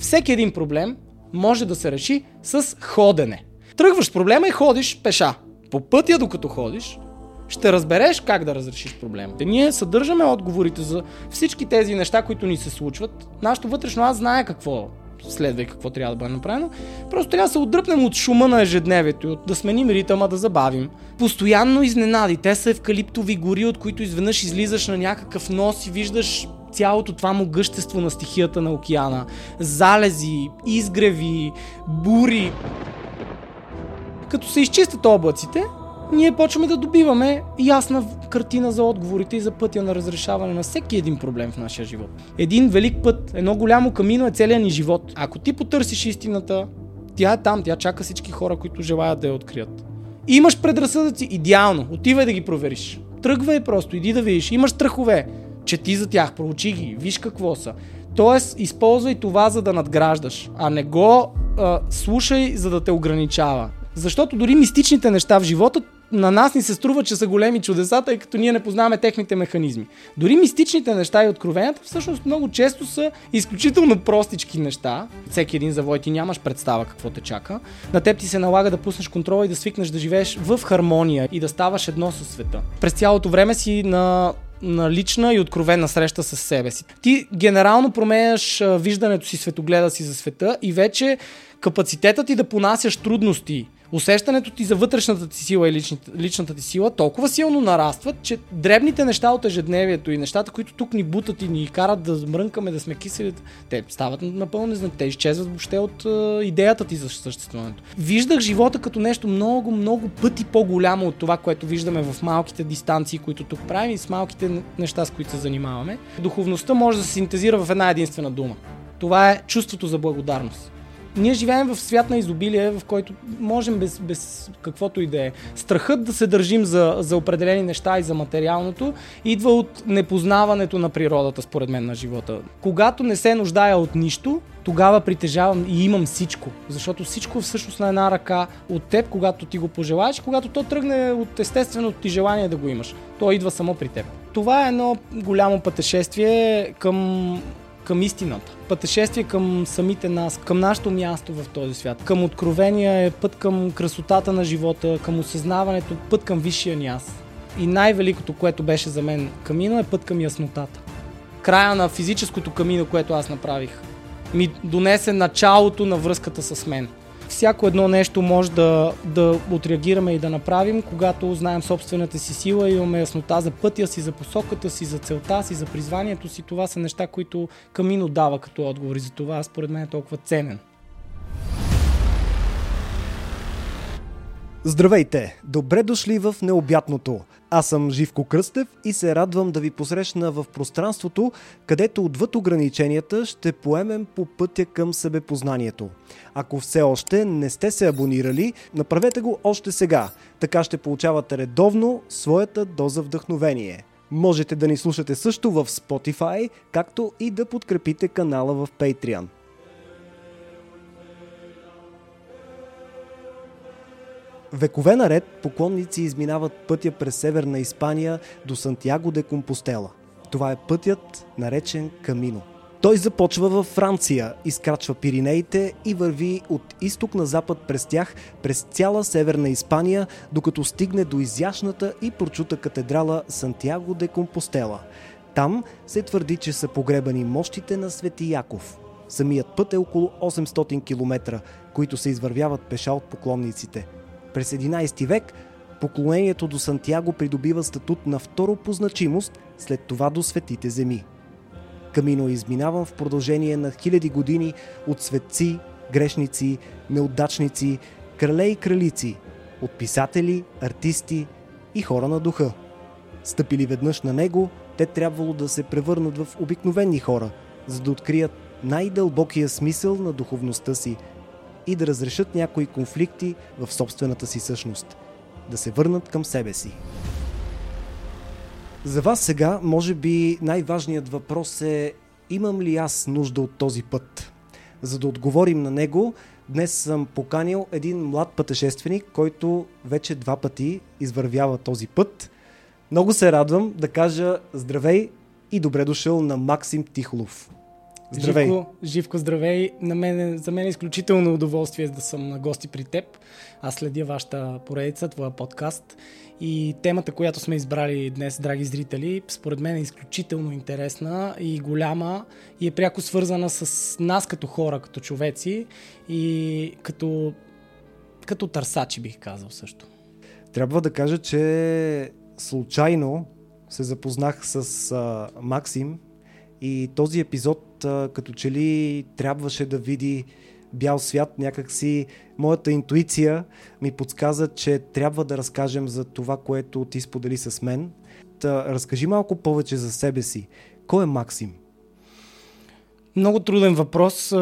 Всеки един проблем може да се реши с ходене. Тръгваш проблема и ходиш пеша. По пътя, докато ходиш, ще разбереш как да разрешиш проблемите. Ние съдържаме отговорите за всички тези неща, които ни се случват. Нашето вътрешно аз знае какво следва и какво трябва да бъде направено. Просто трябва да се отдръпнем от шума на ежедневието, да сменим ритъма, да забавим. Постоянно изненади. Те са евкалиптови гори, от които изведнъж излизаш на някакъв нос и виждаш цялото това могъщество на стихията на океана. Залези, изгреви, бури. Като се изчистят облаците, ние почваме да добиваме ясна картина за отговорите и за пътя на разрешаване на всеки един проблем в нашия живот. Един велик път, едно голямо камино е целият ни живот. Ако ти потърсиш истината, тя е там, тя чака всички хора, които желаят да я открият. Имаш предразсъдъци, идеално, отивай да ги провериш. Тръгвай просто, иди да видиш. Имаш страхове, чети за тях, проучи ги, виж какво са. Тоест, използвай това, за да надграждаш, а не го а, слушай, за да те ограничава. Защото дори мистичните неща в живота на нас ни се струва, че са големи чудеса, тъй като ние не познаваме техните механизми. Дори мистичните неща и откровенията всъщност много често са изключително простички неща. Всеки един завой ти нямаш представа какво те чака. На теб ти се налага да пуснеш контрола и да свикнеш да живееш в хармония и да ставаш едно със света. През цялото време си на на лична и откровена среща с себе си. Ти генерално променяш виждането си, светогледа си за света и вече капацитетът ти да понасяш трудности усещането ти за вътрешната ти сила и личната, личната ти сила толкова силно нарастват, че дребните неща от ежедневието и нещата, които тук ни бутат и ни карат да мрънкаме, да сме кисели, те стават напълно незнати. Те изчезват въобще от uh, идеята ти за съществуването. Виждах живота като нещо много, много пъти по-голямо от това, което виждаме в малките дистанции, които тук правим и с малките неща, с които се занимаваме. Духовността може да се синтезира в една единствена дума. Това е чувството за благодарност ние живеем в свят на изобилие, в който можем без, без каквото и да е. Страхът да се държим за, за определени неща и за материалното идва от непознаването на природата, според мен, на живота. Когато не се нуждая от нищо, тогава притежавам и имам всичко. Защото всичко е всъщност на една ръка от теб, когато ти го пожелаеш, когато то тръгне от естественото ти желание да го имаш. То идва само при теб. Това е едно голямо пътешествие към към истината. Пътешествие към самите нас, към нашето място в този свят. Към откровения е път към красотата на живота, към осъзнаването, път към висшия ни аз. И най-великото, което беше за мен камино е път към яснотата. Края на физическото камино, което аз направих, ми донесе началото на връзката с мен – всяко едно нещо може да, да отреагираме и да направим, когато знаем собствената си сила, имаме яснота за пътя си, за посоката си, за целта си, за призванието си. Това са неща, които Камино дава като отговори. За това според мен е толкова ценен. Здравейте! Добре дошли в Необятното. Аз съм Живко Кръстев и се радвам да ви посрещна в пространството, където отвъд ограниченията ще поемем по пътя към себепознанието. Ако все още не сте се абонирали, направете го още сега. Така ще получавате редовно своята доза вдъхновение. Можете да ни слушате също в Spotify, както и да подкрепите канала в Patreon. Векове наред поклонници изминават пътя през северна Испания до Сантьяго де Компостела. Това е пътят, наречен Камино. Той започва във Франция, изкрачва Пиринеите и върви от изток на запад през тях, през цяла северна Испания, докато стигне до изящната и прочута катедрала Сантьяго де Компостела. Там се твърди, че са погребани мощите на Свети Яков. Самият път е около 800 км, които се извървяват пеша от поклонниците – през 11 век поклонението до Сантьяго придобива статут на второ по значимост, след това до светите земи. Камино е изминаван в продължение на хиляди години от светци, грешници, неудачници, крале и кралици, от писатели, артисти и хора на духа. Стъпили веднъж на него, те трябвало да се превърнат в обикновени хора, за да открият най-дълбокия смисъл на духовността си – и да разрешат някои конфликти в собствената си същност. Да се върнат към себе си. За вас сега, може би, най-важният въпрос е имам ли аз нужда от този път? За да отговорим на него, днес съм поканил един млад пътешественик, който вече два пъти извървява този път. Много се радвам да кажа здравей и добре дошъл на Максим Тихолов. Здравей. Живко, Живко, здравей. На мен, за мен е изключително удоволствие да съм на гости при теб. Аз следя вашата поредица, твоя подкаст. И темата, която сме избрали днес, драги зрители, според мен е изключително интересна и голяма и е пряко свързана с нас като хора, като човеци и като, като търсачи, бих казал също. Трябва да кажа, че случайно се запознах с а, Максим и този епизод като че ли трябваше да види бял свят, някакси моята интуиция ми подсказа, че трябва да разкажем за това, което ти сподели с мен. Та, разкажи малко повече за себе си. Кой е Максим? Много труден въпрос.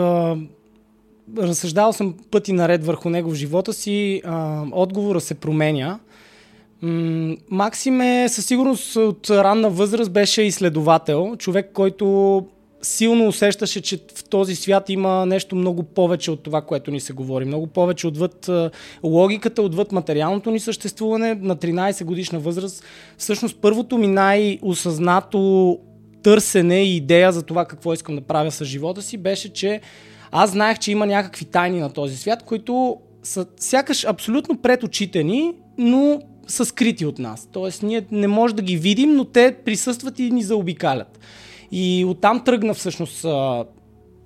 Разсъждавал съм пъти наред върху него в живота си. Отговора се променя. Максим е със сигурност от ранна възраст беше изследовател, човек, който силно усещаше, че в този свят има нещо много повече от това, което ни се говори. Много повече отвъд логиката, отвъд материалното ни съществуване на 13 годишна възраст. Всъщност първото ми най-осъзнато търсене и идея за това какво искам да правя с живота си беше, че аз знаех, че има някакви тайни на този свят, които са сякаш абсолютно пред очите ни, но са скрити от нас. Тоест, ние не можем да ги видим, но те присъстват и ни заобикалят. И оттам тръгна всъщност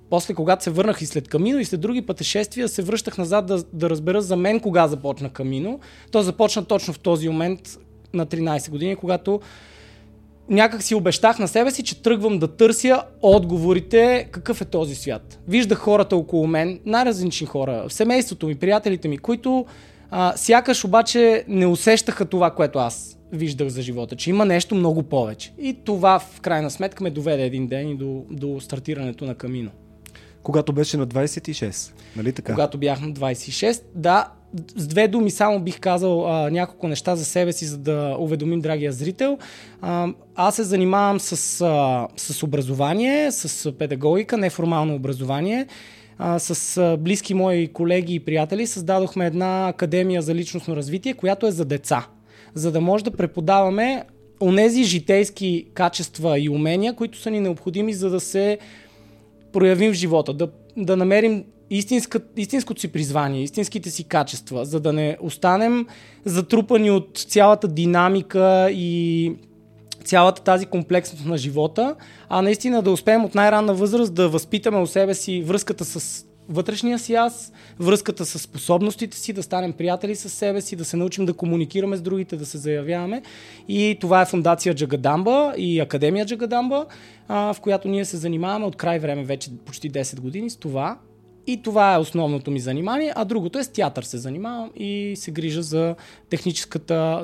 после, когато се върнах и след Камино и след други пътешествия, се връщах назад да, да разбера за мен кога започна Камино. То започна точно в този момент на 13 години, когато някак си обещах на себе си, че тръгвам да търся отговорите какъв е този свят. Виждах хората около мен, най-различни хора, семейството ми, приятелите ми, които а, сякаш обаче не усещаха това, което аз виждах за живота, че има нещо много повече. И това в крайна сметка ме доведе един ден и до, до стартирането на Камино. Когато беше на 26, нали така? Когато бях на 26, да, с две думи само бих казал а, няколко неща за себе си, за да уведомим драгия зрител. А, аз се занимавам с, а, с образование, с педагогика, неформално образование. А, с а, близки мои колеги и приятели създадохме една академия за личностно развитие, която е за деца за да може да преподаваме онези житейски качества и умения, които са ни необходими, за да се проявим в живота, да, да намерим истинска, истинското си призвание, истинските си качества, за да не останем затрупани от цялата динамика и цялата тази комплексност на живота, а наистина да успеем от най-ранна възраст да възпитаме у себе си връзката с вътрешния си аз, връзката с способностите си, да станем приятели с себе си, да се научим да комуникираме с другите, да се заявяваме. И това е фундация Джагадамба и Академия Джагадамба, в която ние се занимаваме от край време, вече почти 10 години с това. И това е основното ми занимание, а другото е с театър се занимавам и се грижа за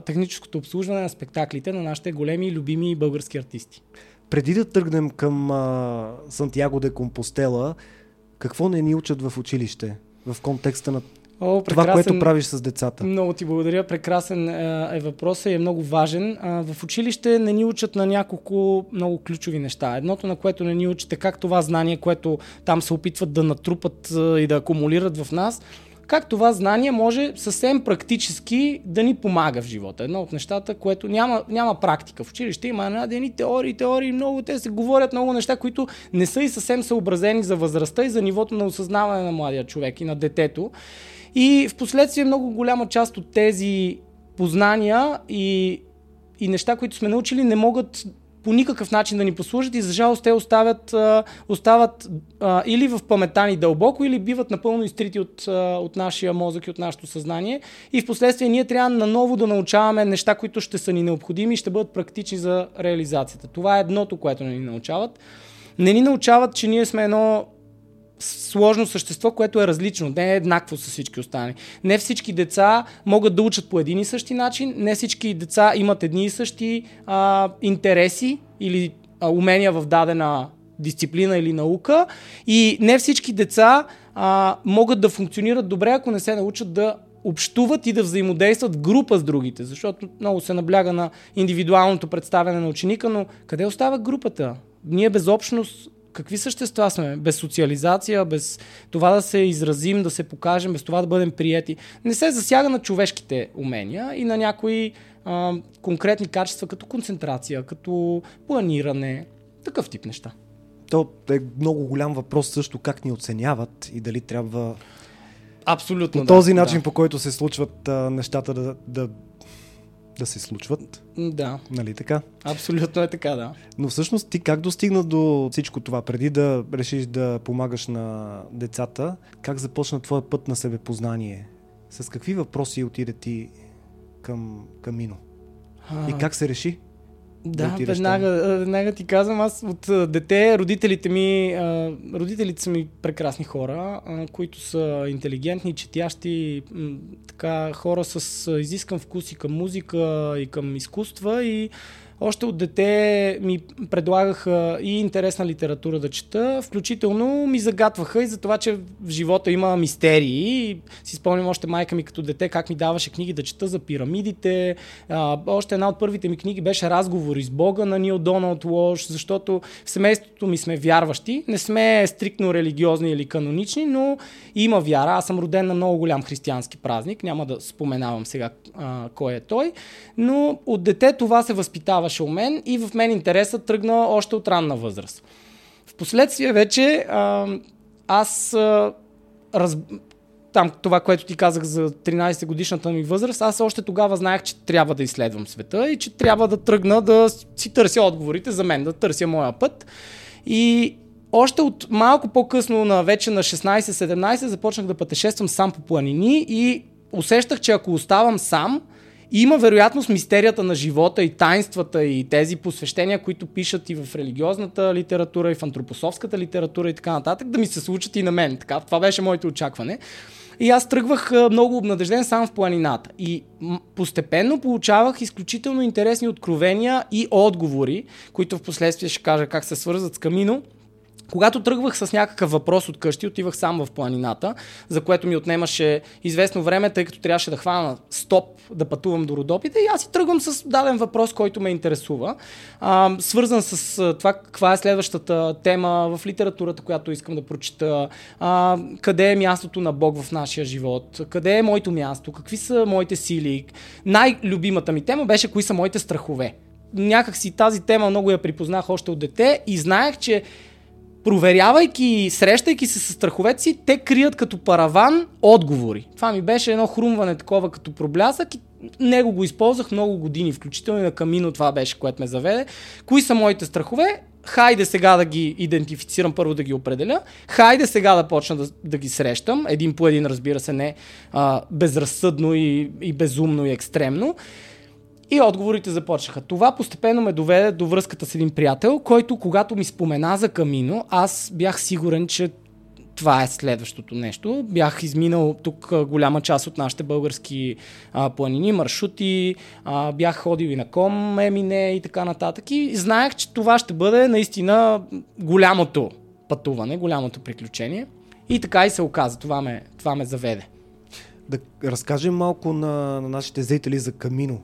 техническото обслужване на спектаклите на нашите големи и любими български артисти. Преди да тръгнем към а, Сантьяго де Компостела, какво не ни учат в училище в контекста на О, това, което правиш с децата? Много ти благодаря. Прекрасен е, въпросът и е много важен. В училище не ни учат на няколко много ключови неща. Едното, на което не ни учат е как това знание, което там се опитват да натрупат и да акумулират в нас, как това знание може съвсем практически да ни помага в живота. Едно от нещата, което няма, няма практика. В училище има една едни теории, теории, много те се говорят много неща, които не са и съвсем съобразени за възрастта и за нивото на осъзнаване на младия човек и на детето. И в последствие много голяма част от тези познания и, и неща, които сме научили, не могат по никакъв начин да ни послужат и за жалост те оставят, остават а, или в паметта ни дълбоко, или биват напълно изтрити от, от нашия мозък и от нашето съзнание. И в последствие ние трябва наново да научаваме неща, които ще са ни необходими и ще бъдат практични за реализацията. Това е едното, което не ни научават. Не ни научават, че ние сме едно сложно същество, което е различно, не е еднакво с всички останали. Не всички деца могат да учат по един и същи начин, не всички деца имат едни и същи а, интереси или а, умения в дадена дисциплина или наука и не всички деца а, могат да функционират добре, ако не се научат да общуват и да взаимодействат група с другите, защото много се набляга на индивидуалното представяне на ученика, но къде остава групата? Ние без общност какви същества сме? Без социализация, без това да се изразим, да се покажем, без това да бъдем приети. Не се засяга на човешките умения и на някои а, конкретни качества, като концентрация, като планиране, такъв тип неща. То е много голям въпрос също как ни оценяват и дали трябва Абсолютно. по да, този начин, да. по който се случват а, нещата да, да, да се случват. Да, Нали така? абсолютно е така, да. Но всъщност ти как достигна до всичко това? Преди да решиш да помагаш на децата, как започна твоя път на себепознание? С какви въпроси отиде ти към Камино? И как се реши? Да, веднага, веднага ти казвам, аз от дете, родителите ми, родителите са ми прекрасни хора, които са интелигентни, четящи, така хора с изискан вкус и към музика, и към изкуства и още от дете ми предлагаха и интересна литература да чета, включително ми загатваха и за това, че в живота има мистерии. И си спомням още майка ми като дете как ми даваше книги да чета за пирамидите. А, още една от първите ми книги беше Разговори с Бога на Нил Доналд Лош, защото в семейството ми сме вярващи. Не сме стриктно религиозни или канонични, но има вяра. Аз съм роден на много голям християнски празник. Няма да споменавам сега а, кой е той. Но от дете това се възпитаваше у мен и в мен интересът тръгна още от ранна възраст. Впоследствие вече а, аз а, раз... там това, което ти казах за 13 годишната ми възраст, аз още тогава знаех, че трябва да изследвам света и че трябва да тръгна да си търся отговорите за мен, да търся моя път. И още от малко по-късно, на вече на 16-17, започнах да пътешествам сам по планини и усещах, че ако оставам сам, има вероятност мистерията на живота и тайнствата и тези посвещения, които пишат и в религиозната литература, и в антропософската литература и така нататък, да ми се случат и на мен. Така, това беше моето очакване. И аз тръгвах много обнадежден сам в планината. И постепенно получавах изключително интересни откровения и отговори, които в последствие ще кажа как се свързват с Камино. Когато тръгвах с някакъв въпрос от къщи, отивах сам в планината, за което ми отнемаше известно време, тъй като трябваше да хвана стоп да пътувам до Родопите. И аз си тръгвам с даден въпрос, който ме интересува, а, свързан с това каква е следващата тема в литературата, която искам да прочета, а, къде е мястото на Бог в нашия живот, къде е моето място, какви са моите сили. Най-любимата ми тема беше кои са моите страхове. Някак си тази тема много я припознах още от дете и знаех, че проверявайки, срещайки се с страховете си, те крият като параван отговори. Това ми беше едно хрумване такова като проблясък и него го използвах много години, включително и на камино това беше, което ме заведе. Кои са моите страхове? Хайде сега да ги идентифицирам, първо да ги определя. Хайде сега да почна да, да ги срещам. Един по един, разбира се, не а, безразсъдно и, и безумно и екстремно. И отговорите започнаха. Това постепенно ме доведе до връзката с един приятел, който когато ми спомена за Камино, аз бях сигурен, че това е следващото нещо. Бях изминал тук голяма част от нашите български а, планини, маршрути, а, бях ходил и на Ком, Емине и така нататък. И знаех, че това ще бъде наистина голямото пътуване, голямото приключение. И така и се оказа. Това ме, това ме заведе. Да разкажем малко на, на нашите зрители за Камино.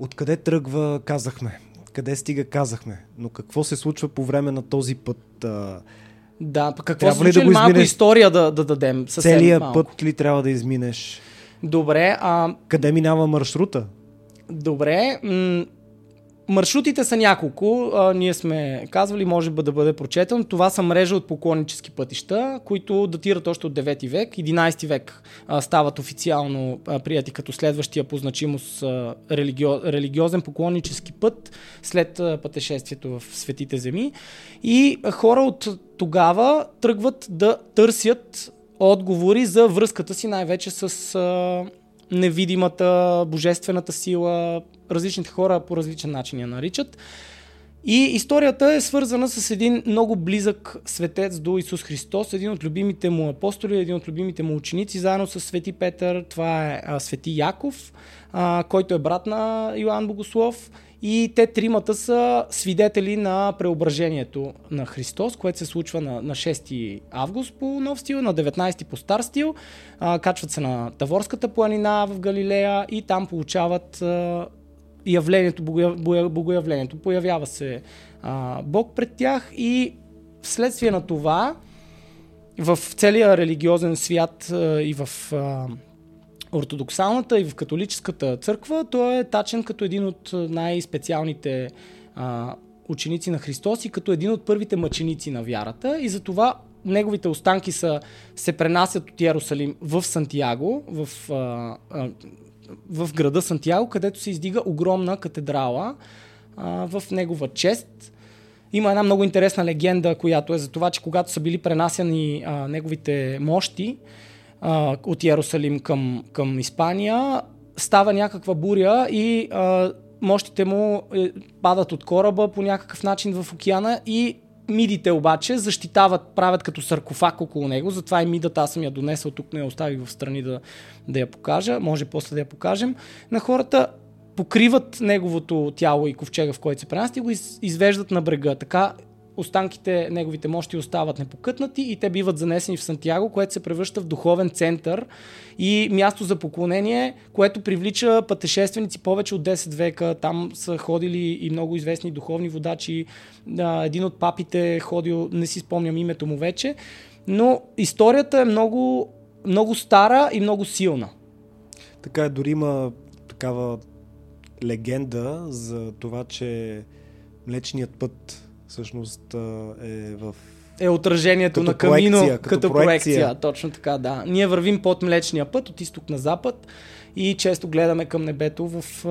Откъде тръгва, казахме. Къде стига, казахме. Но какво се случва по време на този път? А, Да, пък какво Трябва се ли да го малко изминеш история да, да дадем? Целият малко. път ли трябва да изминеш? Добре, а, Къде минава маршрута? добре. М- маршрутите са няколко. А, ние сме казвали, може би да бъде прочетен. Това са мрежа от поклоннически пътища, които датират още от 9 век. 11 век а, стават официално прияти като следващия по значимост религио, религиозен поклоннически път след а, пътешествието в Светите земи. И а, хора от тогава тръгват да търсят отговори за връзката си най-вече с а, невидимата, божествената сила. Различните хора по различен начин я наричат. И историята е свързана с един много близък светец до Исус Христос, един от любимите му апостоли, един от любимите му ученици, заедно с Свети Петър. Това е а, Свети Яков, а, който е брат на Йоанн Богослов. И те тримата са свидетели на преображението на Христос, което се случва на, на 6 август по нов стил, на 19 по стар стил. А, качват се на Таворската планина в Галилея и там получават а, явлението, богоявлението. Появява се а, Бог пред тях и вследствие на това в целия религиозен свят а, и в а, ортодоксалната и в католическата църква той е тачен като един от най-специалните а, ученици на Христос и като един от първите мъченици на вярата и затова неговите останки са, се пренасят от Иерусалим в Сантьяго, в, а, а, в града Сантьяго, където се издига огромна катедрала а, в негова чест. Има една много интересна легенда, която е за това, че когато са били пренасяни а, неговите мощи а, от Иерусалим към, към Испания, става някаква буря и а, мощите му е, падат от кораба по някакъв начин в океана и мидите обаче защитават, правят като саркофаг около него, затова и мидата аз съм я донесъл тук, не я оставих в страни да, да я покажа, може после да я покажем. На хората покриват неговото тяло и ковчега, в който се пренасят и го из, извеждат на брега. Така останките, неговите мощи остават непокътнати и те биват занесени в Сантьяго, което се превръща в духовен център и място за поклонение, което привлича пътешественици повече от 10 века. Там са ходили и много известни духовни водачи. Един от папите е ходил, не си спомням името му вече, но историята е много, много стара и много силна. Така е, дори има такава легенда за това, че Млечният път всъщност е в е отражението като на камино проекция, като, като проекция. проекция. Точно така, да. Ние вървим под Млечния път от изток на запад и често гледаме към небето в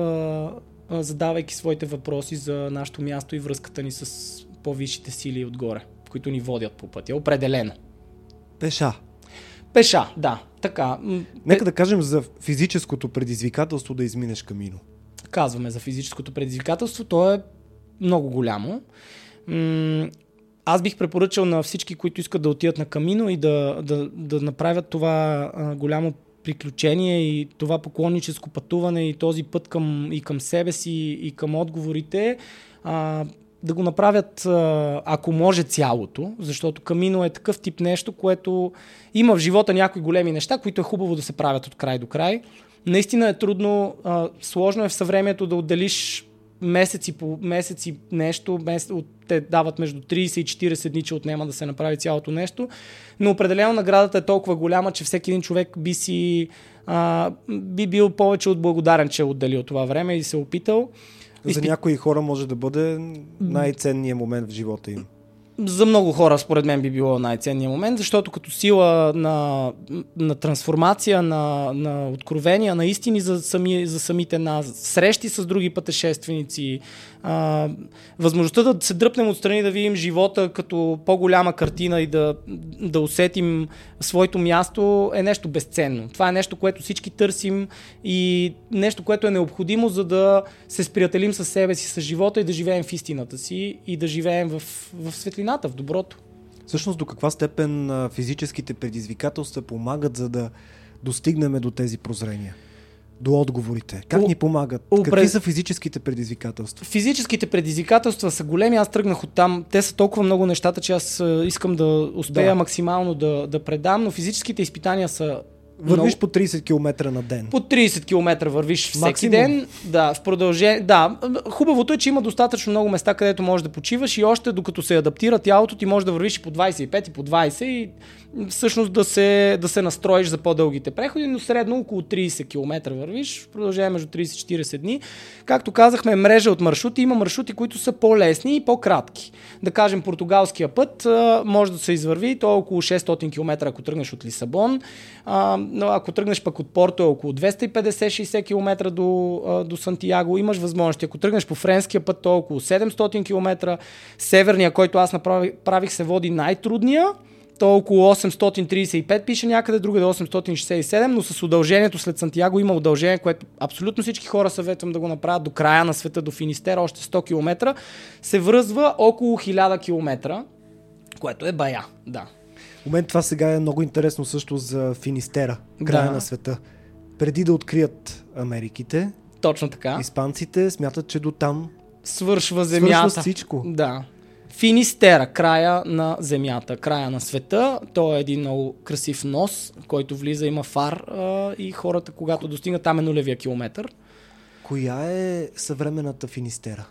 а, задавайки своите въпроси за нашето място и връзката ни с по-висшите сили отгоре, които ни водят по пътя. Определено. Пеша. Пеша, да. Така. Нека да кажем за физическото предизвикателство да изминеш камино. Казваме за физическото предизвикателство. То е много голямо аз бих препоръчал на всички, които искат да отидат на Камино и да, да, да направят това голямо приключение и това поклонническо пътуване и този път към, и към себе си и към отговорите, а, да го направят, ако може цялото, защото Камино е такъв тип нещо, което има в живота някои големи неща, които е хубаво да се правят от край до край. Наистина е трудно, а, сложно е в съвремието да отделиш месеци по месеци нещо, месец, от, те дават между 30 и 40 дни, че отнема да се направи цялото нещо, но определено наградата е толкова голяма, че всеки един човек би си а, би бил повече от благодарен, че е отделил това време и се е опитал. За Изпи... някои хора може да бъде най-ценният момент в живота им за много хора, според мен, би било най-ценният момент, защото като сила на, на трансформация, на, на откровения, на истини за, сами, за самите нас, срещи с други пътешественици, а, възможността да се дръпнем отстрани, да видим живота като по-голяма картина и да, да усетим своето място е нещо безценно. Това е нещо, което всички търсим и нещо, което е необходимо, за да се сприятелим с себе си, с живота и да живеем в истината си и да живеем в, в светлината, в доброто. Всъщност до каква степен физическите предизвикателства помагат за да достигнем до тези прозрения? до отговорите? Как О, ни помагат? Какви са физическите предизвикателства? Физическите предизвикателства са големи. Аз тръгнах от там. Те са толкова много нещата, че аз искам да успея да. максимално да, да предам, но физическите изпитания са Вървиш много... по 30 км на ден. По 30 км вървиш всеки Максимум. ден. Да, в продължение. Да, хубавото е, че има достатъчно много места, където можеш да почиваш и още докато се адаптира тялото ти може да вървиш и по 25 и по 20 и всъщност да се, да се настроиш за по-дългите преходи, но средно около 30 км вървиш в продължение между 30-40 дни. Както казахме, мрежа от маршрути. Има маршрути, които са по-лесни и по-кратки. Да кажем, португалския път може да се извърви, то е около 600 км, ако тръгнеш от Лисабон. А, но ако тръгнеш пък от Порто е около 250-60 км до, до Сантьяго, имаш възможности. Ако тръгнеш по френския път, то е около 700 км. Северния, който аз направих, се води най-трудния. То е около 835 пише някъде, друга е 867, но с удължението след Сантьяго има удължение, което абсолютно всички хора съветвам да го направят до края на света, до Финистера, още 100 км, се връзва около 1000 км, което е бая, да. Момент това сега е много интересно също за Финистера, края да. на света. Преди да открият Америките, точно така. Испанците смятат, че до там свършва земята. Свършва всичко. Да. Финистера, края на Земята, края на света. То е един много красив нос, който влиза, има фар а, и хората, когато достигнат там е нулевия километър. Коя е съвременната Финистера?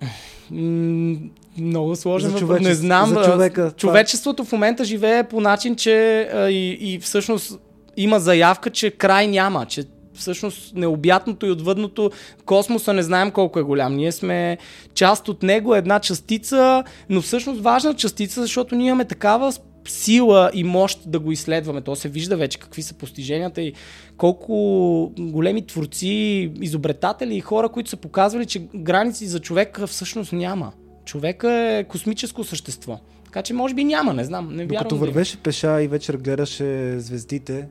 много сложен за човече... Не знам. За човека, човечеството това... в момента живее по начин, че а, и, и всъщност има заявка, че край няма, че всъщност необятното и отвъдното космоса не знаем колко е голям. Ние сме част от него, една частица, но всъщност важна частица, защото ние имаме такава сила и мощ да го изследваме. То се вижда вече какви са постиженията и колко големи творци, изобретатели и хора, които са показвали, че граници за човека всъщност няма. Човека е космическо същество. Така че може би няма, не знам. Не Докато вървеше пеша и вечер гледаше звездите,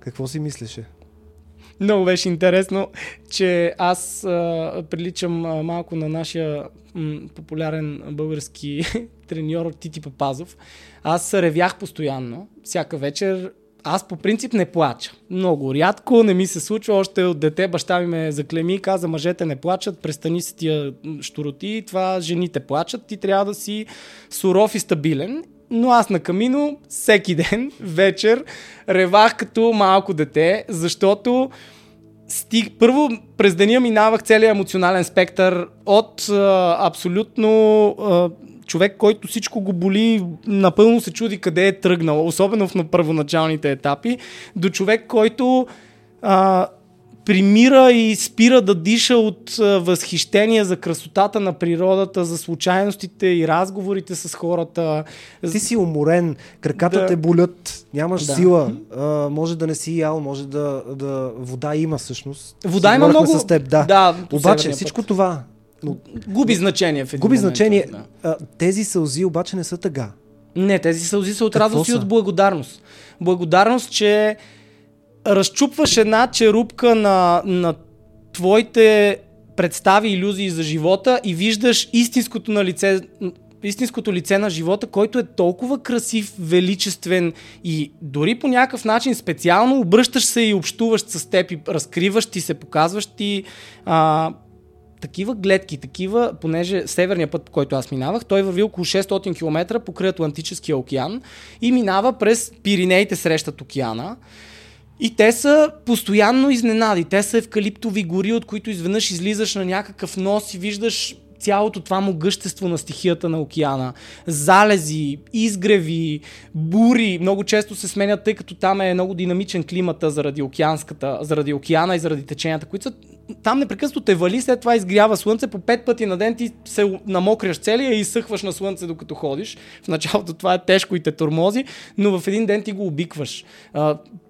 какво си мислеше? Много беше интересно, че аз а, приличам а, малко на нашия м, популярен български треньор Тити Папазов. Аз ревях постоянно, всяка вечер. Аз по принцип не плача. Много рядко, не ми се случва. Още от дете баща ми ме заклеми и каза, мъжете не плачат, престани си тия щуроти, това жените плачат, ти трябва да си суров и стабилен но аз на камино всеки ден, вечер, ревах като малко дете, защото стиг... първо през деня минавах целият емоционален спектър от а, абсолютно а, човек, който всичко го боли, напълно се чуди къде е тръгнал, особено в първоначалните етапи, до човек, който а, примира и спира да диша от възхищение за красотата на природата, за случайностите и разговорите с хората. Ти си уморен, краката Да. те болят, нямаш Да. сила, а, може да не си ял, може да, да... Вода има всъщност. Вода има много... С теб, да. да Обаче всичко път. това, но Губи значение в един губи момент, значение. Да. А, тези сълзи обаче не са тъга. Не, тези сълзи са от Какво радост и от благодарност. Благодарност, че разчупваш една черупка на, на твоите представи, иллюзии за живота и виждаш истинското на лице истинското лице на живота, който е толкова красив, величествен и дори по някакъв начин специално обръщаш се и общуваш с теб и разкриваш ти се, показваш ти а, такива гледки, такива, понеже северния път, по който аз минавах, той върви около 600 км покрай Атлантическия океан и минава през Пиринеите срещат океана. И те са постоянно изненади. Те са евкалиптови гори, от които изведнъж излизаш на някакъв нос и виждаш цялото това могъщество на стихията на океана. Залези, изгреви, бури, много често се сменят, тъй като там е много динамичен климата заради океанската, заради океана и заради теченията, които са там непрекъснато те вали, след това изгрява слънце, по пет пъти на ден ти се намокряш целия и изсъхваш на слънце докато ходиш. В началото това е тежко и те тормози, но в един ден ти го обикваш.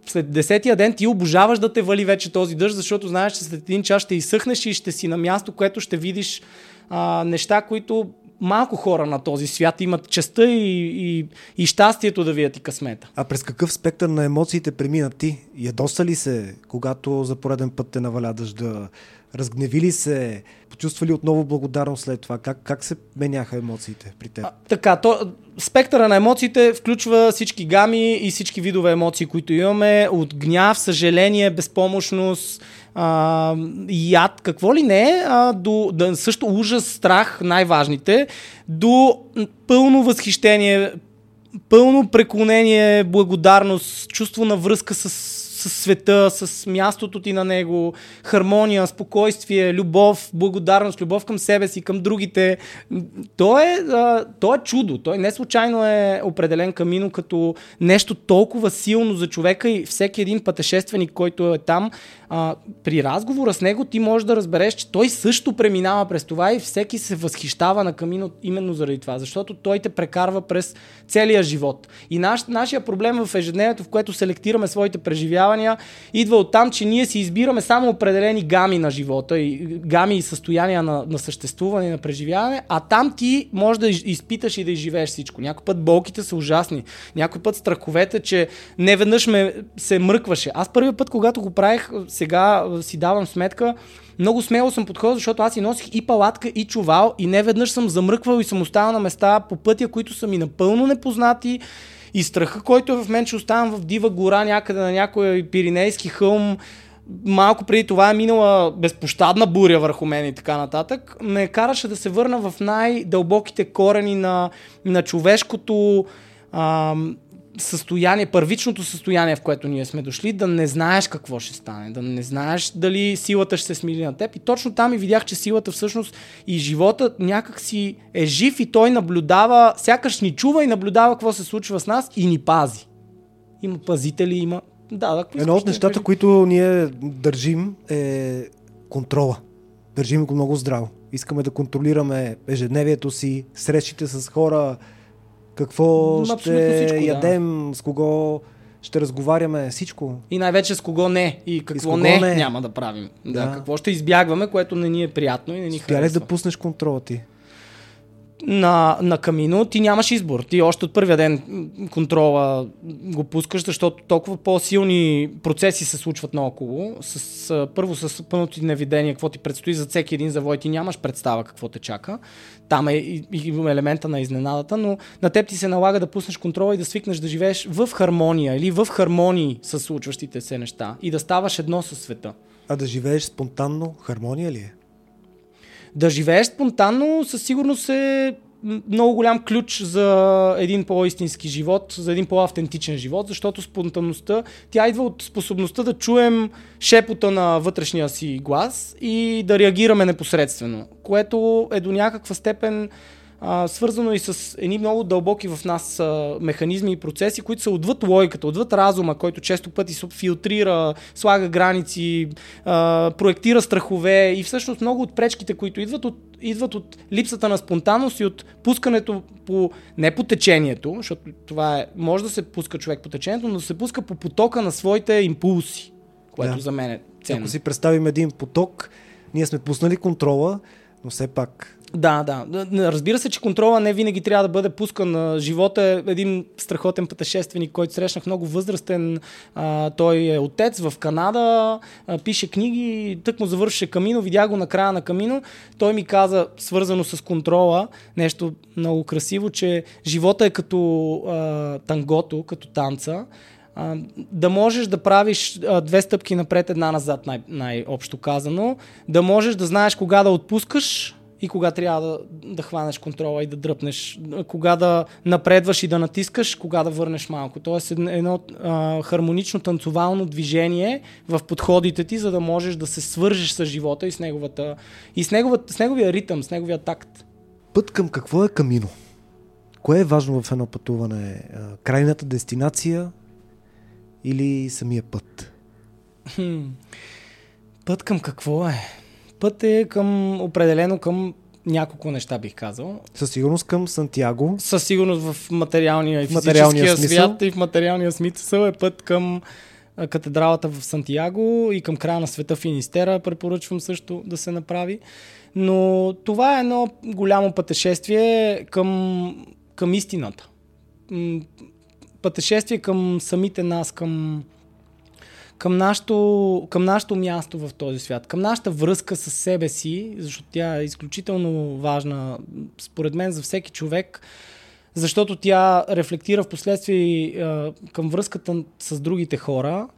След десетия ден ти обожаваш да те вали вече този дъжд, защото знаеш, че след един час ще изсъхнеш и ще си на място, което ще видиш а, неща, които малко хора на този свят имат честа и, и, и щастието да видят и късмета. А през какъв спектър на емоциите премина ти? Ядоса ли се, когато за пореден път те наваля дъжда? Разгневи ли се? Почувства ли отново благодарност след това? Как, как се меняха емоциите при теб? А, така, то, спектъра на емоциите включва всички гами и всички видове емоции, които имаме. От гняв, съжаление, безпомощност, а, яд, какво ли не, а, до да, също ужас, страх, най-важните, до пълно възхищение, пълно преклонение, благодарност, чувство на връзка с, с света, с мястото ти на него, хармония, спокойствие, любов, благодарност, любов към себе си, към другите. То е, то е чудо. Той не случайно е определен камино като нещо толкова силно за човека и всеки един пътешественик, който е там, при разговора с него ти можеш да разбереш, че той също преминава през това и всеки се възхищава на камино именно заради това, защото той те прекарва през целия живот. И наш, нашия проблем в ежедневието, в което селектираме своите преживявания, идва от там, че ние си избираме само определени гами на живота и гами и състояния на, на съществуване и на преживяване, а там ти можеш да из- изпиташ и да изживееш всичко. Някой път болките са ужасни, някой път страховете, че не веднъж ме се мръкваше. Аз първият път, когато го правих, сега си давам сметка, много смело съм подходил, защото аз си носих и палатка, и чувал, и не веднъж съм замръквал и съм оставал на места по пътя, които са ми напълно непознати. И страха, който е в мен, че оставам в дива гора някъде на някой пиринейски хълм, малко преди това е минала безпощадна буря върху мен и така нататък, ме караше да се върна в най-дълбоките корени на, на човешкото ам, състояние, първичното състояние, в което ние сме дошли, да не знаеш какво ще стане, да не знаеш дали силата ще се смили на теб. И точно там и видях, че силата всъщност и живота някак си е жив и той наблюдава, сякаш ни чува и наблюдава какво се случва с нас и ни пази. Има пазители, има Да, ако Едно от нещата, които ние държим е контрола. Държим го много здраво. Искаме да контролираме ежедневието си, срещите с хора, какво М, ще абсолютно всичко, да. ядем, с кого ще разговаряме, всичко. И най-вече с кого не и какво с кого не, не. няма да правим. Да. Да. Какво ще избягваме, което не ни е приятно и не ни Успя ли харесва. да пуснеш контрола ти? На, на камино, ти нямаш избор. Ти още от първия ден контрола го пускаш, защото толкова по-силни процеси се случват наоколо. С, първо с пълното ти невидение, какво ти предстои за всеки един завой, ти нямаш представа какво те чака. Там е и, и елемента на изненадата, но на теб ти се налага да пуснеш контрола и да свикнеш да живееш в хармония или в хармонии с случващите се неща и да ставаш едно със света. А да живееш спонтанно, хармония ли е? Да живееш спонтанно със сигурност е много голям ключ за един по-истински живот, за един по-автентичен живот, защото спонтанността, тя идва от способността да чуем шепота на вътрешния си глас и да реагираме непосредствено, което е до някаква степен а, свързано и с едни много дълбоки в нас а, механизми и процеси, които са отвъд логиката, отвъд разума, който често пъти се филтрира, слага граници, а, проектира страхове и всъщност много от пречките, които идват от, идват от липсата на спонтанност и от пускането по, не по течението, защото това е, може да се пуска човек по течението, но се пуска по потока на своите импулси, което Да. за мен е ценно. Ако си представим един поток, ние сме пуснали контрола, но все пак Да, да. Разбира се, че контрола не винаги трябва да бъде пускан. Живота е един страхотен пътешественик, който срещнах много възрастен. А, той е отец в Канада, а, пише книги, тък му завърши Камино, видя го на края на Камино. Той ми каза, свързано с контрола, нещо много красиво, че живота е като а, тангото, като танца. Да можеш да правиш две стъпки напред, една назад, най- най-общо казано. Да можеш да знаеш кога да отпускаш и кога трябва да, да хванеш контрола и да дръпнеш, кога да напредваш и да натискаш, кога да върнеш малко. Тоест едно, а, хармонично танцовално движение в подходите ти, за да можеш да се свържеш с живота и с, неговата, и с, неговата, с неговия ритъм, с неговия такт. Път към какво е камино? Кое е важно в едно пътуване? Крайната дестинация или самия път? Хм. Път към какво е? Път е към определено към няколко неща бих казал. Със сигурност към Сантьяго. Със сигурност в материалния и В материалния смисъл. свят и в материалния смисъл е път към катедралата в Сантьяго и към края на света в Инистера. Препоръчвам също да се направи. Но това е едно голямо пътешествие към, към истината. Пътешествие към самите нас, към, към нашото, към нашото място в този свят, към нашата връзка с себе си, защото тя е изключително важна, според мен, за всеки човек, защото тя рефлектира в последствие към връзката с другите хора.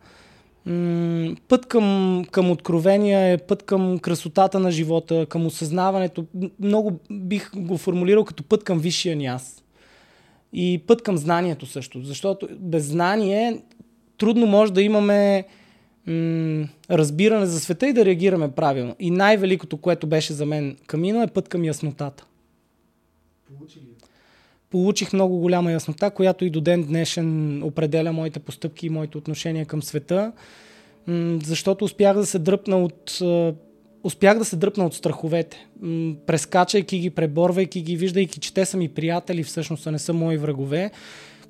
Път към, към откровения е път към красотата на живота, към осъзнаването. Много бих го формулирал като път към висшия ни аз. И път към знанието също, защото без знание трудно може да имаме м- разбиране за света и да реагираме правилно. И най-великото, което беше за мен камино, е път към яснотата. Получих много голяма яснота, която и до ден днешен определя моите постъпки и моите отношения към света, м- защото успях да се дръпна от успях да се дръпна от страховете. М, Прескачайки ги, преборвайки ги, виждайки, че те са ми приятели, всъщност, а не са мои врагове.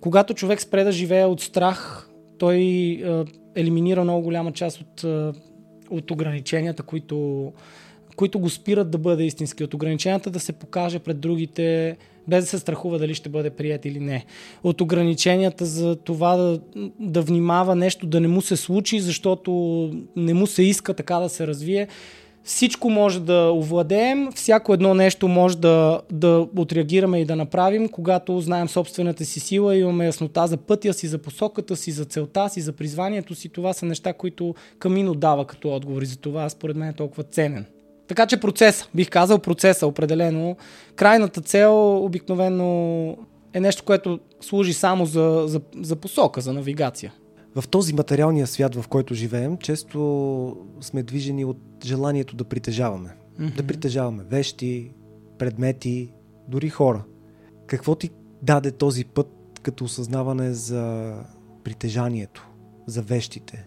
Когато човек спре да живее от страх, той е, елиминира много голяма част от, от ограниченията, които, които го спират да бъде истински. От ограниченията да се покаже пред другите, без да се страхува дали ще бъде прият или не. От ограниченията за това да, да внимава нещо да не му се случи, защото не му се иска така да се развие всичко може да овладеем, всяко едно нещо може да, да отреагираме и да направим, когато знаем собствената си сила, имаме яснота за пътя си, за посоката си, за целта си, за призванието си. Това са неща, които Камино дава като отговори за това. Според мен е толкова ценен. Така че процес, бих казал процеса определено. Крайната цел обикновено е нещо, което служи само за, за, за посока, за навигация. В този материалния свят, в който живеем, често сме движени от желанието да притежаваме. Mm-hmm. Да притежаваме вещи, предмети, дори хора. Какво ти даде този път като осъзнаване за притежанието? за вещите?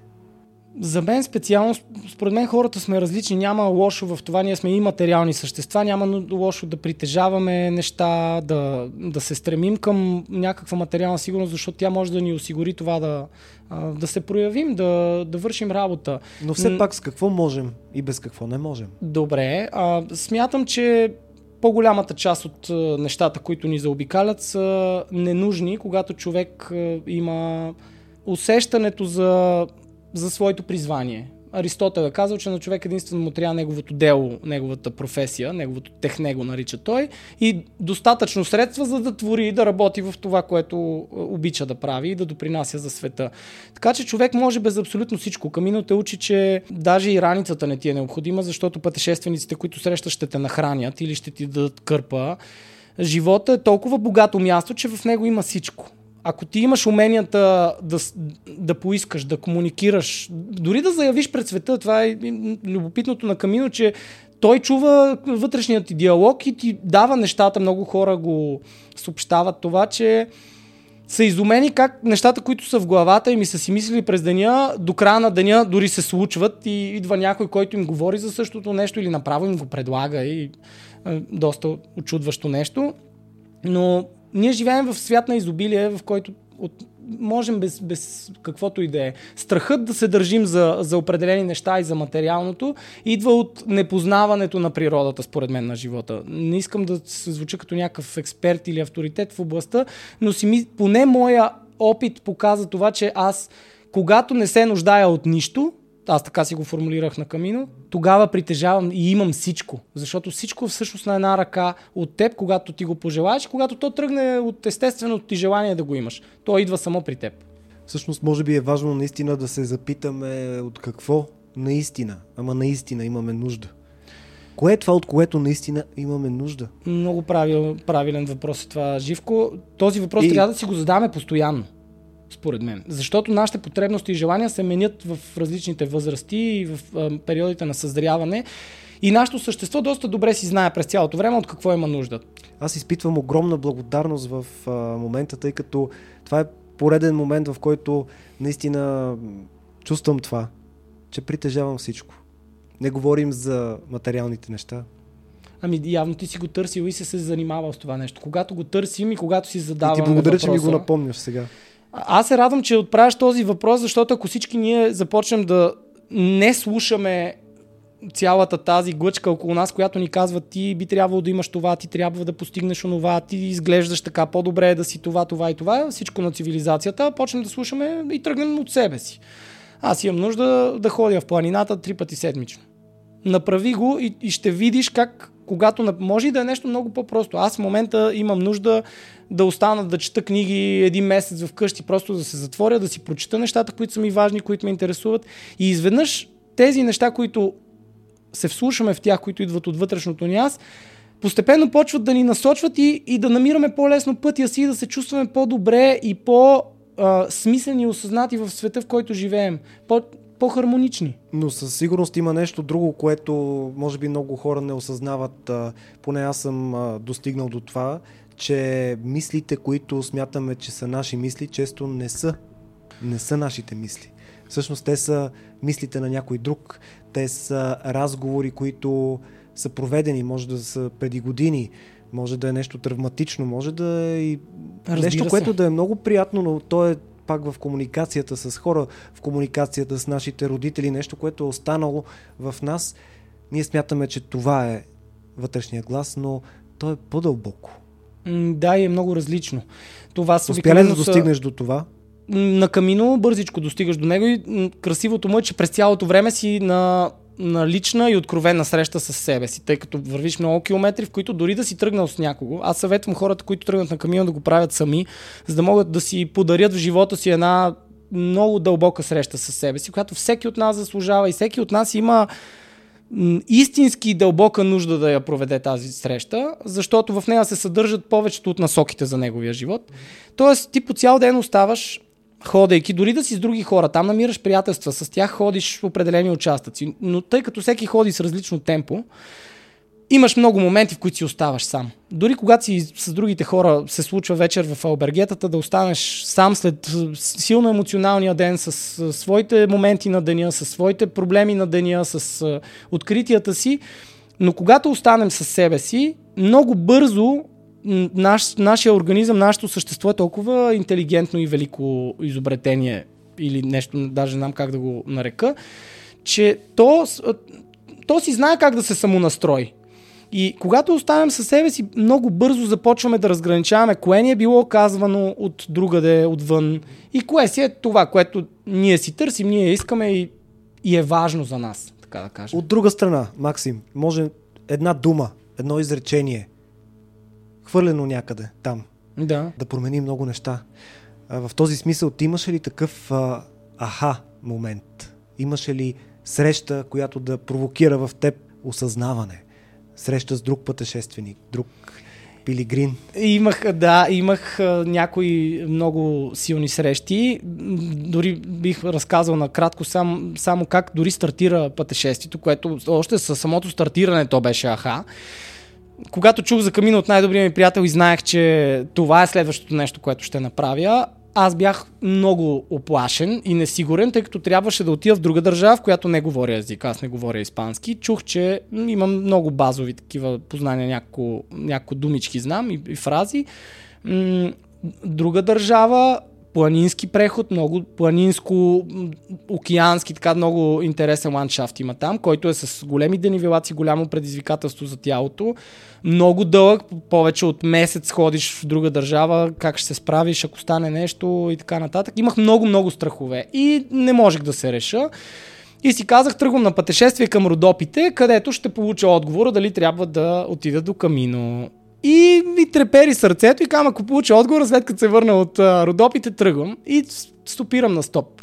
За мен специално, според мен хората сме различни, няма лошо в това, ние сме и материални същества, няма лошо да притежаваме неща, да, да се стремим към някаква материална сигурност, защото тя може да ни осигури това да, да се проявим, да, да вършим работа. Но все пак с какво можем и без какво не можем? Добре, а, смятам, че по-голямата част от нещата, които ни заобикалят, са ненужни, когато човек има усещането за за своето призвание. Аристотел е казал, че на човек единствено му трябва неговото дело, неговата професия, неговото техне го нарича той и достатъчно средства за да твори и да работи в това, което е, обича да прави и да допринася за света. Така че човек може без абсолютно всичко. Камино те учи, че даже и раницата не ти е необходима, защото пътешествениците, които срещаш, ще те нахранят или ще ти дадат кърпа. Живота е толкова богато място, че в него има всичко ако ти имаш уменията да, да поискаш, да комуникираш, дори да заявиш пред света, това е любопитното на Камино, че той чува вътрешният ти диалог и ти дава нещата, много хора го съобщават това, че са изумени как нещата, които са в главата им и са си мислили през деня, до края на деня дори се случват и идва някой, който им говори за същото нещо или направо им го предлага и е, доста очудващо нещо. Но ние живеем в свят на изобилие, в който от, можем без, без каквото и да е. Страхът да се държим за, за определени неща и за материалното идва от непознаването на природата, според мен, на живота. Не искам да се звуча като някакъв експерт или авторитет в областта, но си, поне моя опит показа това, че аз, когато не се нуждая от нищо, аз така си го формулирах на камино, тогава притежавам и имам всичко. Защото всичко всъщност на една ръка от теб, когато ти го пожелаеш, когато то тръгне от естественото ти желание да го имаш. То идва само при теб. Всъщност, може би е важно наистина да се запитаме от какво наистина, ама наистина имаме нужда. Кое е това, от което наистина имаме нужда? Много правил, правилен въпрос е това, Живко. Този въпрос и... трябва да си го задаваме постоянно според мен. Защото нашите потребности и желания се менят в различните възрасти и в а, периодите на съзряване. И нашето същество доста добре си знае през цялото време от какво има нужда. Аз изпитвам огромна благодарност в а, момента, тъй като това е пореден момент, в който наистина чувствам това, че притежавам всичко. Не говорим за материалните неща. Ами явно ти си го търсил и се се занимавал с това нещо. Когато го търсим и когато си задаваме И ти благодаря, въпроса, че ми го напомняш сега. Аз се радвам, че отправяш този въпрос, защото ако всички ние започнем да не слушаме цялата тази глъчка около нас, която ни казва ти би трябвало да имаш това, ти трябва да постигнеш онова, ти изглеждаш така, по-добре е да си това, това и това, всичко на цивилизацията, почнем да слушаме и тръгнем от себе си. Аз имам нужда да ходя в планината три пъти седмично. Направи го и, и ще видиш как когато може да е нещо много по-просто. Аз в момента имам нужда да остана да чета книги един месец вкъщи, просто да се затворя, да си прочита нещата, които са ми важни, които ме интересуват. И изведнъж тези неща, които се вслушваме в тях, които идват от вътрешното ни аз, постепенно почват да ни насочват и, и да намираме по-лесно пътя си, да се чувстваме по-добре и по- смислени и осъзнати в света, в който живеем. По, по-хармонични. Но със сигурност има нещо друго, което може би много хора не осъзнават. Поне аз съм достигнал до това, че мислите, които смятаме, че са наши мисли, често не са. Не са нашите мисли. Всъщност те са мислите на някой друг. Те са разговори, които са проведени, може да са преди години, може да е нещо травматично, може да е и Разбира нещо, се. което да е много приятно, но то е пак в комуникацията с хора, в комуникацията с нашите родители, нещо, което е останало в нас. Ние смятаме, че това е вътрешния глас, но то е по-дълбоко. Да, и е много различно. Това са Успя ли да достигнеш до това? На камино бързичко достигаш до него и красивото му е, че през цялото време си на на лична и откровена среща с себе си, тъй като вървиш много километри, в които дори да си тръгнал с някого, аз съветвам хората, които тръгнат на камион да го правят сами, за да могат да си подарят в живота си една много дълбока среща с себе си, която всеки от нас заслужава и всеки от нас има истински дълбока нужда да я проведе тази среща, защото в нея се съдържат повечето от насоките за неговия живот. Тоест, ти по цял ден оставаш ходейки, дори да си с други хора, там намираш приятелства, с тях ходиш в определени участъци, но тъй като всеки ходи с различно темпо, имаш много моменти, в които си оставаш сам. Дори когато си с другите хора се случва вечер в албергетата, да останеш сам след силно емоционалния ден, с, с своите моменти на деня, с своите проблеми на деня, с откритията си. Но когато останем със себе си, много бързо наш, нашия организъм, нашето същество е толкова интелигентно и велико изобретение или нещо, даже знам как да го нарека, че то, то си знае как да се самонастрои. И когато оставим със себе си, много бързо започваме да разграничаваме кое ни е било казвано от другаде, отвън и кое си е това, което ние си търсим, ние искаме и, и е важно за нас, така да кажем. От друга страна, Максим, може една дума, едно изречение, хвърлено някъде там, да, да промени много неща. А, в този смисъл, ти имаш ли такъв а, аха момент? Имаш ли среща, която да провокира в теб осъзнаване? Среща с друг пътешественик, друг пилигрин? Имах, да, имах някои много силни срещи. Дори бих разказал накратко сам, само как дори стартира пътешествието, което още със самото стартиране то беше аха. Когато чух за камина от най-добрия ми приятел и знаех, че това е следващото нещо, което ще направя, аз бях много оплашен и несигурен, тъй като трябваше да отида в друга държава, в която не говоря език. Аз не говоря испански. Чух, че имам много базови такива познания, няколко, няколко думички знам и, и фрази. Друга държава, планински преход, много планинско, океански, така много интересен ландшафт има там, който е с големи денивелации, голямо предизвикателство за тялото. Много дълъг, повече от месец ходиш в друга държава, как ще се справиш, ако стане нещо и така нататък. Имах много-много страхове и не можех да се реша. И си казах, тръгвам на пътешествие към Родопите, където ще получа отговора дали трябва да отида до Камино. И ми трепери сърцето и казвам, ако получа отговор, след като се върна от Родопите, тръгвам и стопирам на стоп.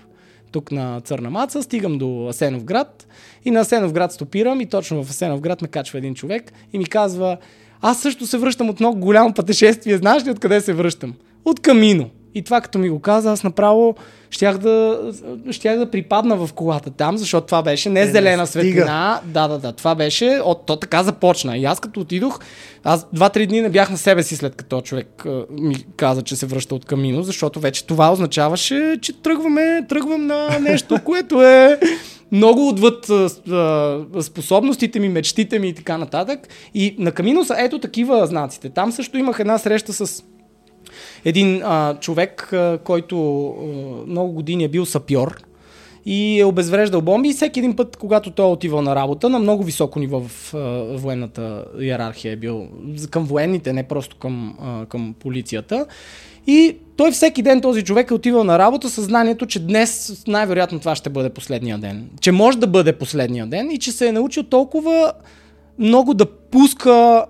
Тук на Църна Маца, стигам до Асенов град и на Асенов град стопирам и точно в Асенов град ме качва един човек и ми казва, аз също се връщам от много голямо пътешествие, знаеш ли откъде се връщам? От Камино. И това като ми го каза, аз направо щях да, щях да припадна в колата там, защото това беше не Е, зелена светлина. Да, да, да. Това беше, от, то така започна. И аз като отидох, аз два-три дни не бях на себе си след като човек ми каза, че се връща от Камино, защото вече това означаваше, че тръгваме, тръгвам на нещо, което е много отвъд а, способностите ми, мечтите ми и така нататък. И на Камино са ето такива знаците. Там също имах една среща с един а, човек, а, който а, много години е бил сапьор и е обезвреждал бомби и всеки един път, когато той е отивал на работа, на много високо ниво в а, военната иерархия е бил, към военните, не просто към, а, към полицията. И той всеки ден този човек е отивал на работа със знанието, че днес най-вероятно това ще бъде последния ден. Че може да бъде последния ден и че се е научил толкова много да пуска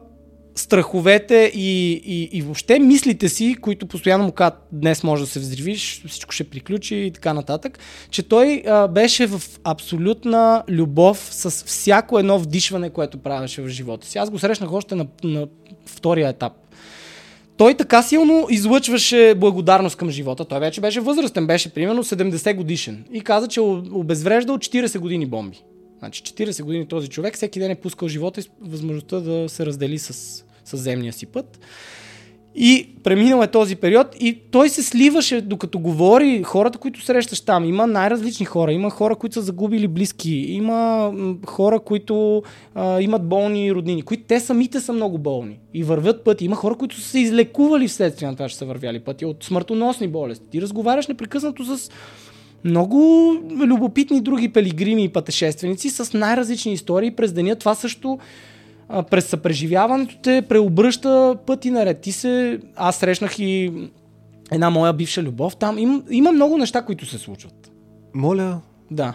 страховете и, и, и въобще мислите си, които постоянно му казват днес може да се взривиш, всичко ще приключи и така нататък, че той а, беше в абсолютна любов с всяко едно вдишване, което правеше в живота си. Аз го срещнах още на, на втория етап. Той така силно излъчваше благодарност към живота. Той вече беше възрастен, беше примерно 70 годишен. И каза, че е обезвреждал 40 години бомби. Значи 40 години този човек всеки ден е пускал живота и възможността да се раздели с, с земния си път. И преминал е този период и той се сливаше, докато говори хората, които срещаш там. Има най-различни хора. Има хора, които са загубили близки. Има хора, които а, имат болни роднини, които те самите са много болни и вървят пъти. Има хора, които са се излекували вследствие на това, че са вървяли пъти от смъртоносни болести. Ти разговаряш непрекъснато с много любопитни други пелигрими и пътешественици с най-различни истории през деня. Това също а, през съпреживяването те преобръща пъти наред. Ти се... Аз срещнах и една моя бивша любов там. Им, има много неща, които се случват. Моля, Да.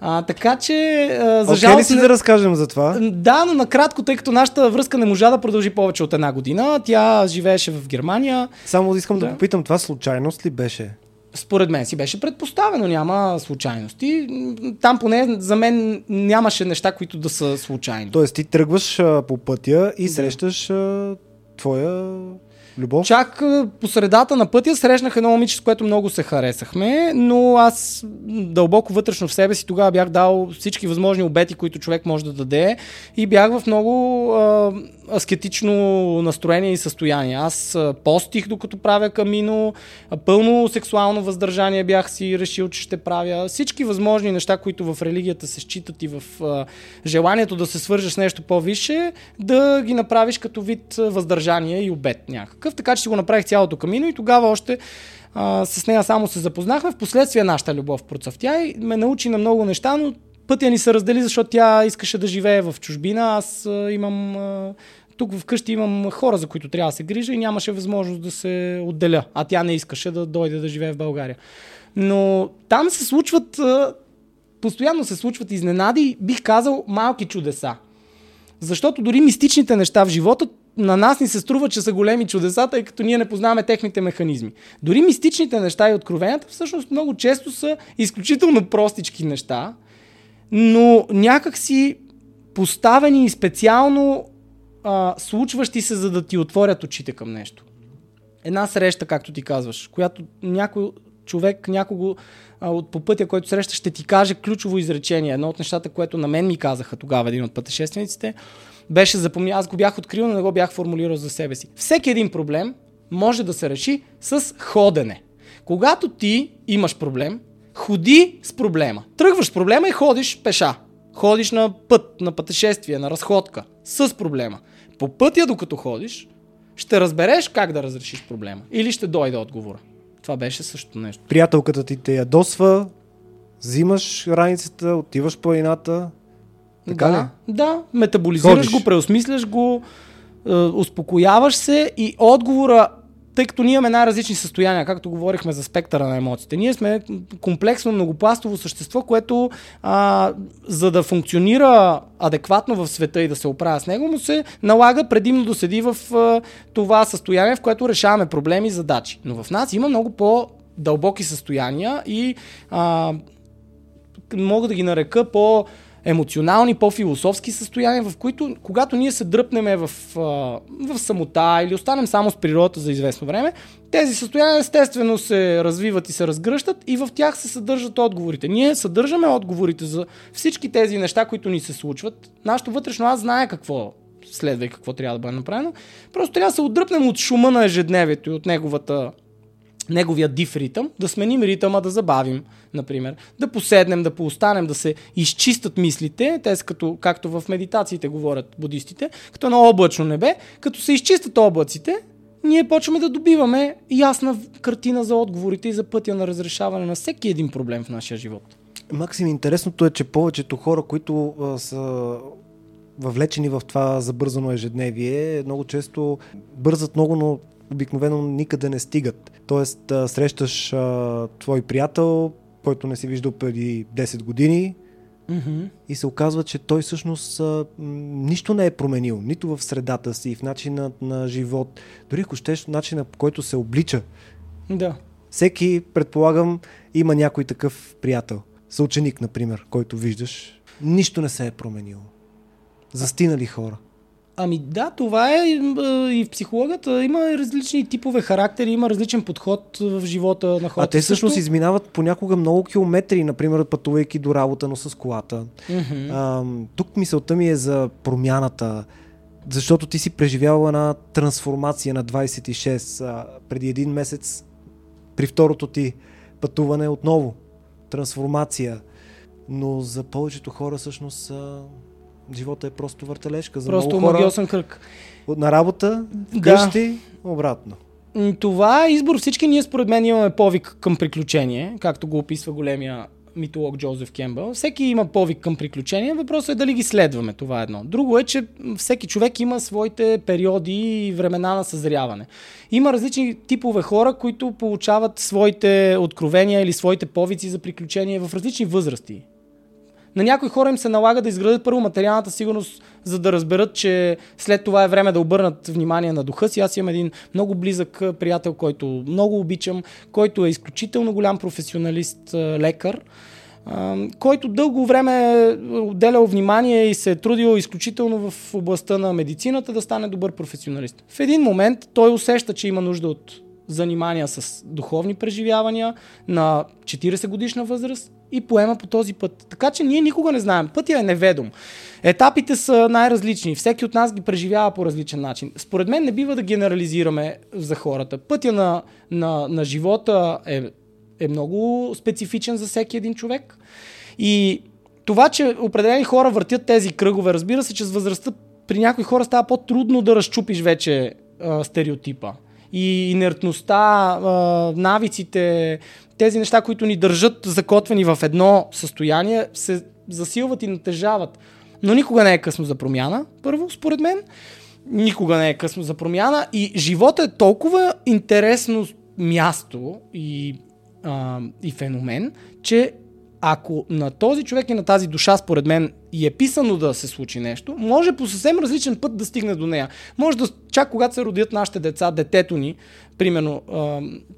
А, така че, а, за ли жалост... си да разкажем за това? да, но накратко, тъй като нашата връзка не можа да продължи повече от една година. Тя живееше в Германия. Само искам да, Да. попитам, това случайност ли беше? Според мен си беше предпоставено, няма случайности. Там поне за мен нямаше неща, които да са случайни. Тоест ти тръгваш а, по пътя и срещаш а, твоя любов? Чак по средата на пътя срещнах едно момиче, с което много се харесахме, но аз дълбоко вътрешно в себе си тогава бях дал всички възможни обети, които човек може да даде и бях в много а, аскетично настроение и състояние. Аз а, постих докато правя камино, пълно сексуално въздържание бях си решил, че ще правя. Всички възможни неща, които в религията се считат и в а, желанието да се свържеш с нещо по-висше, да ги направиш като вид въздържание и обед някакъв. Така че си го направих цялото камино и тогава още а, с нея само се запознахме. Впоследствие нашата любов процъфтя и ме научи на много неща, но пътя ни се раздели, защото тя искаше да живее в чужбина. Аз а, имам. А, тук вкъщи имам хора, за които трябва да се грижа и нямаше възможност да се отделя. А тя не искаше да дойде да живее в България. Но там се случват. А, постоянно се случват изненади, бих казал, малки чудеса. Защото дори мистичните неща в живота на нас ни се струва, че са големи чудеса, тъй като ние не познаваме техните механизми. Дори мистичните неща и откровенията всъщност много често са изключително простички неща, но някак си поставени и специално а, случващи се, за да ти отворят очите към нещо. Една среща, както ти казваш, която някой човек, някого а, от по пътя, който среща, ще ти каже ключово изречение. Едно от нещата, което на мен ми казаха тогава един от пътешествениците, беше запомня, аз го бях открил, но не го бях формулирал за себе си. Всеки един проблем може да се реши с ходене. Когато ти имаш проблем, ходи с проблема. Тръгваш с проблема и ходиш пеша. Ходиш на път, на пътешествие, на разходка с проблема. По пътя, докато ходиш, ще разбереш как да разрешиш проблема. Или ще дойде отговора. Това беше същото нещо. Приятелката ти те ядосва, взимаш раницата, отиваш по планината. Така да, ли? да, метаболизираш Ходиш. го, преосмисляш го, е, успокояваш се и отговора, тъй като ние имаме най-различни състояния, както говорихме за спектъра на емоциите. Ние сме комплексно, многопластово същество, което а, за да функционира адекватно в света и да се оправя с него, му се налага предимно да седи в а, това състояние, в което решаваме проблеми и задачи. Но в нас има много по-дълбоки състояния и а, мога да ги нарека по емоционални, по-философски състояния, в които, когато ние се дръпнеме в, в самота или останем само с природата за известно време, тези състояния естествено се развиват и се разгръщат и в тях се съдържат отговорите. Ние съдържаме отговорите за всички тези неща, които ни се случват. Нашето вътрешно аз знае какво следва и какво трябва да бъде направено. Просто трябва да се отдръпнем от шума на ежедневието и от неговата неговия див ритъм, да сменим ритъма, да забавим, например. Да поседнем, да поостанем, да се изчистят мислите, те са като, както в медитациите говорят будистите, като едно облачно небе, като се изчистят облаците, ние почваме да добиваме ясна картина за отговорите и за пътя на разрешаване на всеки един проблем в нашия живот. Максим, интересното е, че повечето хора, които а, са въвлечени в това забързано ежедневие, много често бързат много, но обикновено никъде не стигат. Тоест, а, срещаш а, твой приятел, който не си виждал преди 10 години Mm-hmm. и се оказва, че той всъщност а, нищо не е променил, нито в средата си, в начина на живот, дори ако щеш начина по който се облича. Да. Всеки, предполагам, има някой такъв приятел. Съученик, например, който виждаш. Нищо не се е променило. Застинали хора. Ами да, това е и в психологията. Има различни типове характери, има различен подход в живота на хората. А те всъщност Също- изминават понякога много километри, например, пътувайки до работа, но с колата. Мгм. А, тук мисълта ми е за промяната, защото ти си преживял една трансформация на 26 а, преди един месец при второто ти пътуване отново. Трансформация. Но за повечето хора всъщност живота е просто въртележка. За Просто много хора кръг. на работа, Да. къщи, обратно. Това е избор. Всички ние според мен имаме повик към приключение, както го описва големия митолог Джозеф Кембъл. Всеки има повик към приключения. Въпросът е дали ги следваме. Това е едно. Друго е, че всеки човек има своите периоди и времена на съзряване. Има различни типове хора, които получават своите откровения или своите повици за приключения в различни възрасти. На някои хора им се налага да изградят първо материалната сигурност, за да разберат, че след това е време да обърнат внимание на духа си. Аз имам един много близък приятел, който много обичам, който е изключително голям професионалист, лекар. който дълго време е отделял внимание и се е трудил изключително в областта на медицината да стане добър професионалист. В един момент той усеща, че има нужда от занимания с духовни преживявания на 40 годишна възраст и поема по този път. Така че ние никога не знаем. Пътя е неведом. Етапите са най-различни. Всеки от нас ги преживява по различен начин. Според мен не бива да генерализираме за хората. Пътя на, на, на живота е, е много специфичен за всеки един човек. И това, че определени хора въртят тези кръгове, разбира се, че с възрастта при някои хора става по-трудно да разчупиш вече а, стереотипа. И инертността, навиците, тези неща, които ни държат закотвени в едно състояние, се засилват и натежават. Но никога не е късно за промяна, първо, според мен. Никога не е късно за промяна. И живота е толкова интересно място и, а, и феномен, че ако на този човек и на тази душа, според мен, и е писано да се случи нещо, може по съвсем различен път да стигне до нея. Може да, чак когато се родят нашите деца, детето ни, примерно,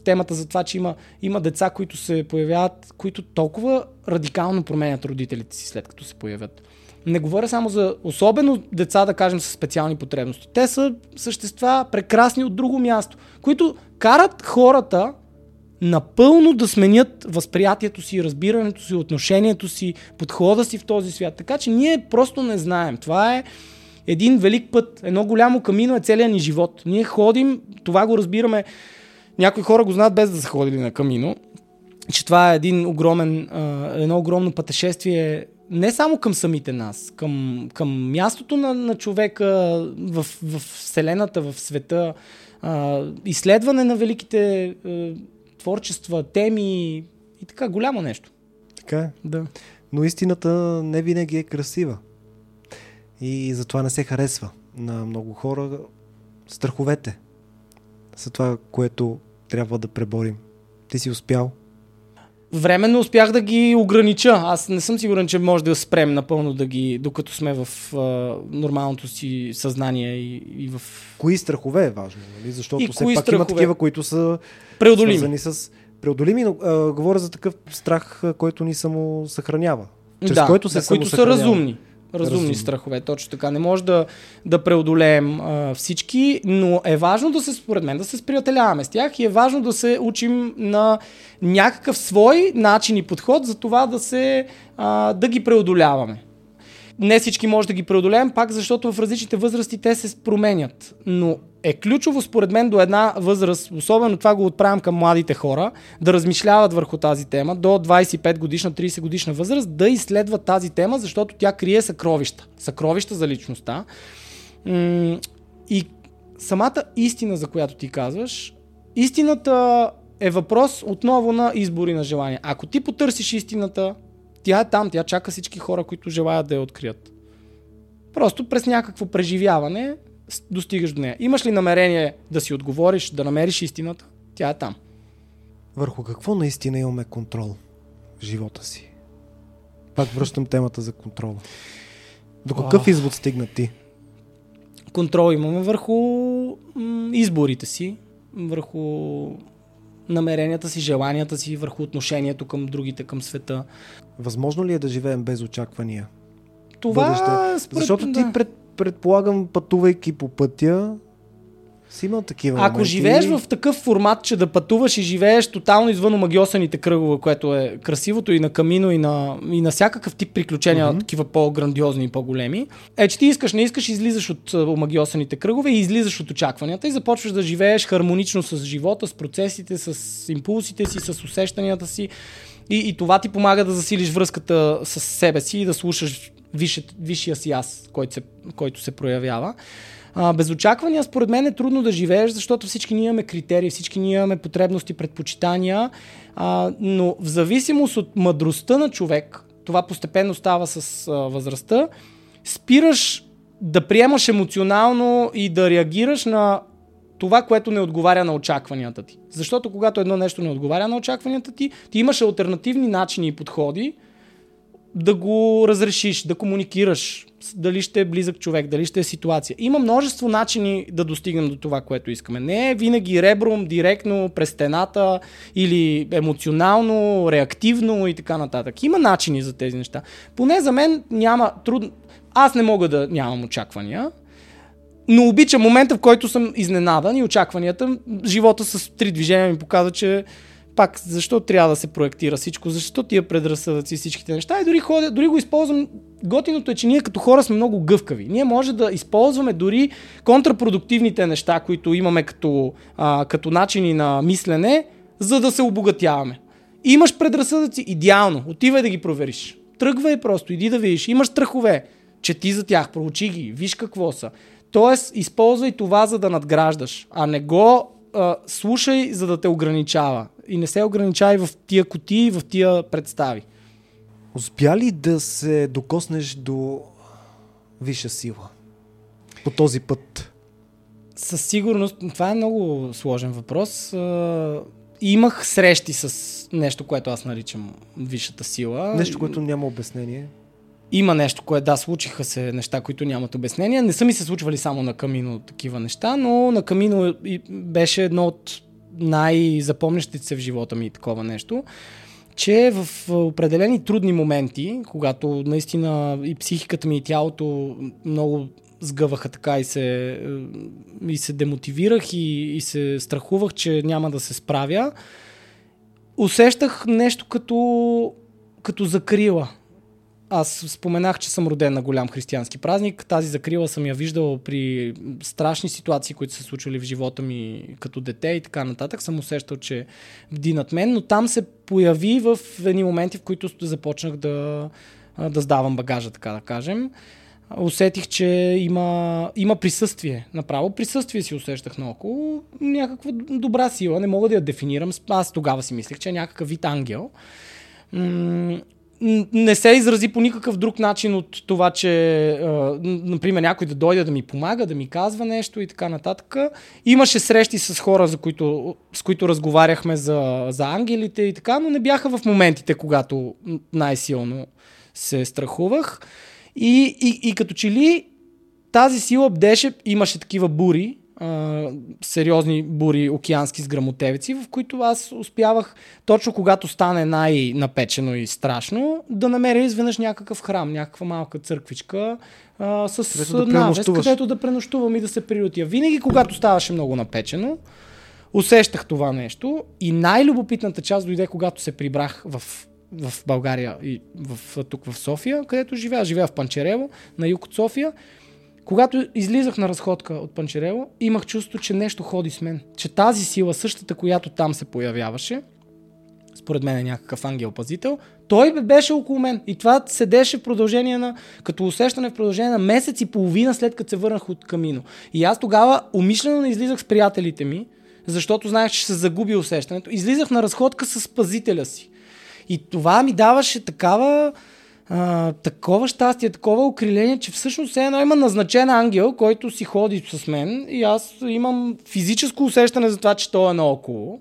темата за това, че има, има деца, които се появяват, които толкова радикално променят родителите си след като се появят. Не говоря само за особено деца, да кажем, с специални потребности. Те са същества прекрасни от друго място, които карат хората напълно да сменят възприятието си, разбирането си, отношението си, подхода си в този свят. Така че ние просто не знаем. Това е един велик път, едно голямо камино е целият ни живот. Ние ходим, това го разбираме, някои хора го знаят без да са ходили на камино, че това е един огромен, едно огромно пътешествие не само към самите нас, към, към мястото на, на човека в, в Вселената, в света, изследване на великите творчества, теми и така, голямо нещо. Така е. Да. Но истината не винаги е красива. И затова не се харесва на много хора страховете. За това, което трябва да преборим. Ти си успял. Временно успях да ги огранича. Аз не съм сигурен, че може да спрем напълно да ги, докато сме в а, нормалното си съзнание и, и в... Кои страхове е важно, нали? Защото и все пак страхове? има такива, които са преодолими. свързани с преодолими, но а, говоря за такъв страх, който ни само съхранява. Чрез да, който се да, които са разумни. Разумни Разумно. страхове, точно така. Не може да, да преодолеем а, всички, но е важно да се, според мен, да се сприятеляваме с тях и е важно да се учим на някакъв свой начин и подход за това да, се, а, да ги преодоляваме. Не всички може да ги преодолеем, пак защото в различните възрасти те се променят. Но е ключово според мен до една възраст, особено това го отправям към младите хора, да размишляват върху тази тема до 25 годишна, 30 годишна възраст, да изследват тази тема, защото тя крие съкровища. Съкровища за личността. И самата истина, за която ти казваш, истината е въпрос отново на избори на желание. Ако ти потърсиш истината, тя е там, тя чака всички хора, които желаят да я открият. Просто през някакво преживяване достигаш до нея. Имаш ли намерение да си отговориш, да намериш истината? Тя е там. Върху какво наистина имаме контрол в живота си? Пак връщам темата за контрол. До какъв oh. извод стигна ти? Контрол имаме върху изборите си, върху намеренията си, желанията си, върху отношението към другите, към света. Възможно ли е да живеем без очаквания? Това според... Защото да. ти пред, предполагам, пътувайки по пътя, си имал такива Ако моменти. живееш в такъв формат, че да пътуваш и живееш тотално извън омагиосаните кръгове, което е красивото и на камино, и на, и на всякакъв тип приключения, uh-huh. такива по-грандиозни и по-големи, е, че ти искаш, не искаш, излизаш от омагиосаните кръгове и излизаш от очакванията и започваш да живееш хармонично с живота, с процесите, с импулсите си, с усещанията си. И, и това ти помага да засилиш връзката с себе си и да слушаш висшия си аз, който се, който се проявява. А, без очаквания, според мен е трудно да живееш, защото всички ние имаме критерии, всички ние имаме потребности, предпочитания, а, но в зависимост от мъдростта на човек, това постепенно става с а, възрастта, спираш да приемаш емоционално и да реагираш на това, което не отговаря на очакванията ти. Защото когато едно нещо не отговаря на очакванията ти, ти имаш альтернативни начини и подходи, да го разрешиш, да комуникираш, дали ще е близък човек, дали ще е ситуация. Има множество начини да достигнем до това, което искаме. Не е винаги ребром, директно, през стената или емоционално, реактивно и така нататък. Има начини за тези неща. Поне за мен няма трудно. Аз не мога да нямам очаквания, но обичам момента, в който съм изненадан и очакванията. Живота с три движения ми показва, че пак, защо трябва да се проектира всичко, защо тия предразсъдъци и всичките неща. И дори, ходя, дори го използвам. Готиното е, че ние като хора сме много гъвкави. Ние може да използваме дори контрапродуктивните неща, които имаме като, а, като начини на мислене, за да се обогатяваме. Имаш предразсъдъци, идеално. Отивай да ги провериш. Тръгвай просто, иди да видиш. Имаш страхове, чети за тях, проучи ги, виж какво са. Тоест, използвай това, за да надграждаш, а не го а, слушай, за да те ограничава. И не се ограничавай в тия кутии, в тия представи. Успя ли да се докоснеш до висша сила по този път? Със сигурност, това е много сложен въпрос. Имах срещи с нещо, което аз наричам висшата сила. Нещо, което няма обяснение. Има нещо, което да, случиха се неща, които нямат обяснение. Не са ми се случвали само на Камино такива неща, но на Камино беше едно от най-запомнящите се в живота ми такова нещо, че в определени трудни моменти, когато наистина и психиката ми и тялото много сгъваха така и се, и се демотивирах и, и се страхувах, че няма да се справя, усещах нещо като, като закрила аз споменах, че съм роден на голям християнски празник. Тази закрила съм я виждал при страшни ситуации, които се случвали в живота ми като дете и така нататък. Съм усещал, че бди над мен, но там се появи в едни моменти, в които започнах да, да сдавам багажа, така да кажем. Усетих, че има, има присъствие. Направо присъствие си усещах наоколо. Някаква добра сила. Не мога да я дефинирам. Аз тогава си мислех, че е някакъв вид ангел не се изрази по никакъв друг начин от това, че, а, например, някой да дойде да ми помага, да ми казва нещо и така нататък. Имаше срещи с хора, за които, с които разговаряхме за, за ангелите и така, но не бяха в моментите, когато най-силно се страхувах. И, и, и като че ли тази сила бдеше, имаше такива бури, сериозни бури океански с грамотевици, в които аз успявах, точно когато стане най-напечено и страшно, да намеря изведнъж някакъв храм, някаква малка църквичка а, с където да навес, където да пренощувам и да се приютя. Винаги, когато ставаше много напечено, усещах това нещо и най-любопитната част дойде, когато се прибрах в в България и в, тук в София, където живея. Живея в Панчерево, на юг от София когато излизах на разходка от Панчерело, имах чувство, че нещо ходи с мен. Че тази сила, същата, която там се появяваше, според мен е някакъв ангел-пазител, той беше около мен. И това седеше в продължение на, като усещане в продължение на месец и половина след като се върнах от Камино. И аз тогава умишлено не излизах с приятелите ми, защото знаех, че се загуби усещането. Излизах на разходка с пазителя си. И това ми даваше такава а, такова щастие, такова окриление, че всъщност едно има назначен ангел, който си ходи с мен и аз имам физическо усещане за това, че той е наоколо.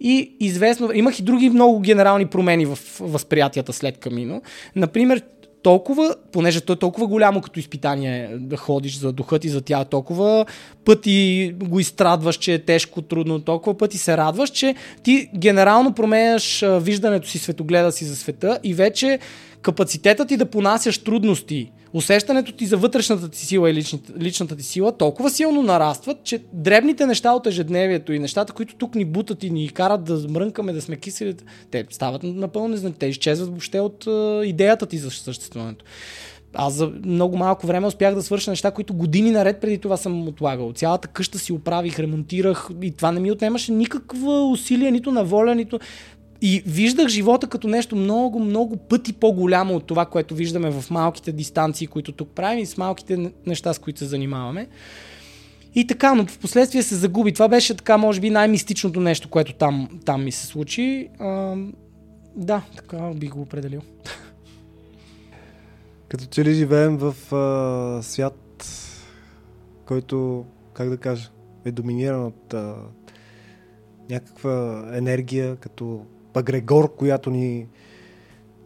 И известно, имах и други много генерални промени в възприятията след Камино. Например, толкова, понеже то е толкова голямо като изпитание да ходиш за духът и за тя, толкова пъти го изстрадваш, че е тежко, трудно, толкова пъти се радваш, че ти генерално променяш виждането си, светогледа си за света и вече капацитетът ти да понасяш трудности, усещането ти за вътрешната ти сила и личната, личната ти сила толкова силно нарастват, че дребните неща от ежедневието и нещата, които тук ни бутат и ни карат да мрънкаме, да сме кисели, те стават напълно незнати. Те изчезват въобще от uh, идеята ти за съществуването. Аз за много малко време успях да свърша неща, които години наред преди това съм отлагал. Цялата къща си оправих, ремонтирах и това не ми отнемаше никаква усилия, нито на воля, нито... И виждах живота като нещо много, много пъти по-голямо от това, което виждаме в малките дистанции, които тук правим и с малките неща, с които се занимаваме. И така, но в последствие се загуби. Това беше така, може би, най-мистичното нещо, което там, там ми се случи. А, да, така би го определил. Като че ли живеем в а, свят, който, как да кажа, е доминиран от а, някаква енергия, като Грегор, която ни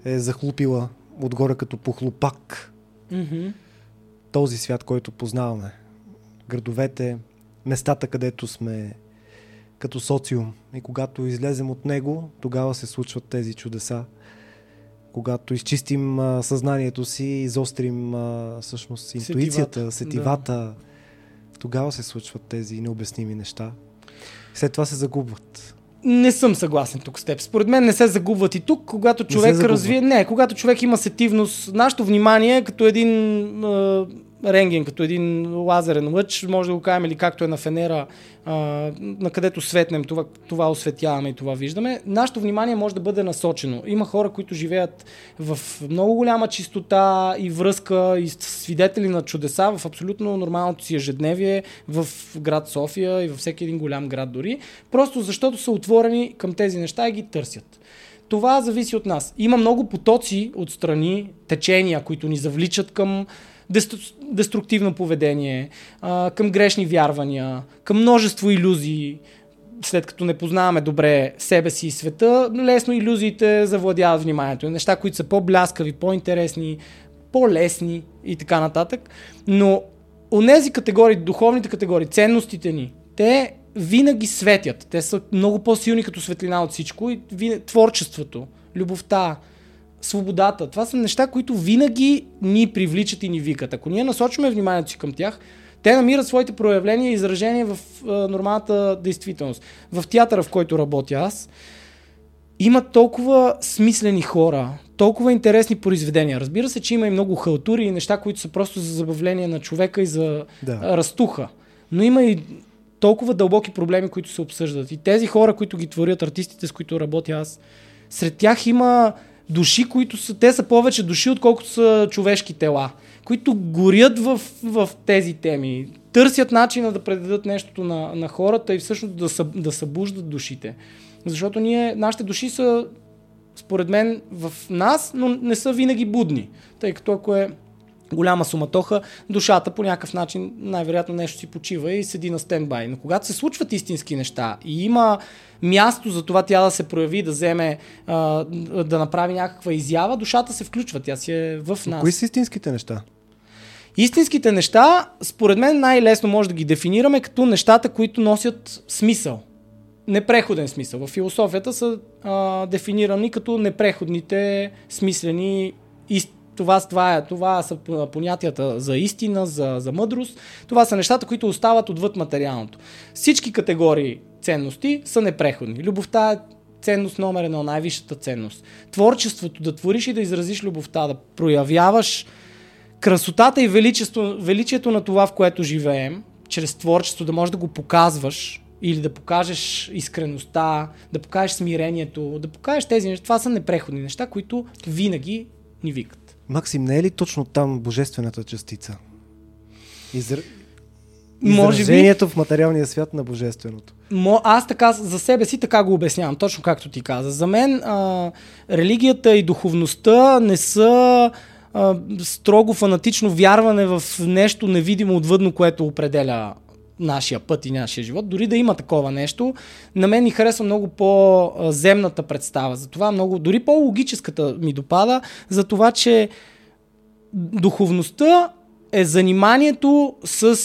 е захлупила отгоре като похлопак Мгм. този свят, който познаваме. Градовете, местата, където сме като социум. И когато излезем от него, тогава се случват тези чудеса. Когато изчистим а, съзнанието си, изострим а, всъщност интуицията, Сетивата, сетивата, тогава се случват тези необясними неща. След това се загубват. Не съм съгласен тук с теб. Според мен не се загубват и тук, когато човек загубват. развие... Не, когато човек има сетивност, нашето внимание е като един а, рентген, като един лазерен лъч, може да го кажем или както е на Фенера, на където светнем, това, това осветяваме и това виждаме. Нашето внимание може да бъде насочено. Има хора, които живеят в много голяма чистота и връзка и свидетели на чудеса в абсолютно нормалното си ежедневие в град София и във всеки един голям град дори, просто защото са отворени към тези неща и ги търсят. Това зависи от нас. Има много потоци от страни, течения, които ни завличат към деструктивно поведение, към грешни вярвания, към множество иллюзии. След като не познаваме добре себе си и света, лесно иллюзиите завладяват вниманието. Неща, които са по-бляскави, по-интересни, по-лесни и така нататък. Но онези категории, духовните категории, ценностите ни, те винаги светят. Те са много по-силни като светлина от всичко. И творчеството, любовта, свободата. Това са неща, които винаги ни привличат и ни викат. Ако ние насочваме вниманието си към тях, те намират своите проявления и изражения в а, нормалната действителност. В театъра, в който работя аз, има толкова смислени хора, толкова интересни произведения. Разбира се, че има и много халтури и неща, които са просто за забавление на човека и за Да. а, разтуха. Но има и толкова дълбоки проблеми, които се обсъждат. И тези хора, които ги творят, артистите, с които работя аз, сред тях има души, които са, те са повече души, отколкото са човешки тела, които горят в, в тези теми, търсят начина да предадат нещото на, на хората и всъщност да, съ, да събуждат душите. Защото ние, нашите души са, според мен, в нас, но не са винаги будни. Тъй като ако е голяма суматоха, душата по някакъв начин най-вероятно нещо си почива и седи на стендбай. Но когато се случват истински неща и има място за това тя да се прояви, да вземе, а, да направи някаква изява, душата се включва, тя си е в нас. Кои са истинските неща? Истинските неща, според мен най-лесно може да ги дефинираме като нещата, които носят смисъл. Непреходен смисъл. В философията са а, дефинирани като непреходните смислени ист... Това, това, е, това са понятията за истина, за, за мъдрост. Това са нещата, които остават отвъд материалното. Всички категории ценности са непреходни. Любовта е ценност номер едно, най-висшата ценност. Творчеството, да твориш и да изразиш любовта, да проявяваш красотата и величество, величието на това, в което живеем, чрез творчество да можеш да го показваш или да покажеш искреността, да покажеш смирението, да покажеш тези неща. Това са непреходни неща, които винаги ни викат. Максим, не е ли точно там божествената частица? Изр... Може би, в материалния свят на божественото. Мо, аз така за себе си така го обяснявам, точно както ти каза. За мен а, религията и духовността не са а, строго фанатично вярване в нещо невидимо отвъдно, което определя нашия път и нашия живот. Дори да има такова нещо, на мен ми харесва много по-земната представа. Затова много, дори по-логическата ми допада, за това, че духовността е заниманието с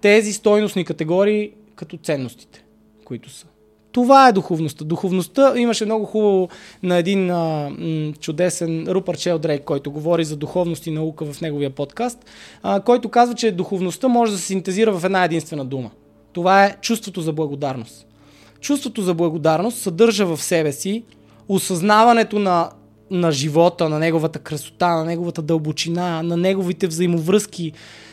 тези стойностни категории като ценностите, които са. Това е духовността. Духовността имаше много хубаво на един а, м, чудесен Рупър Челдрейк, който говори за духовност и наука в неговия подкаст, а, който казва, че духовността може да се синтезира в една единствена дума. Това е чувството за благодарност. Чувството за благодарност съдържа в себе си осъзнаването на, на живота, на неговата красота, на неговата дълбочина, на неговите взаимовръзки,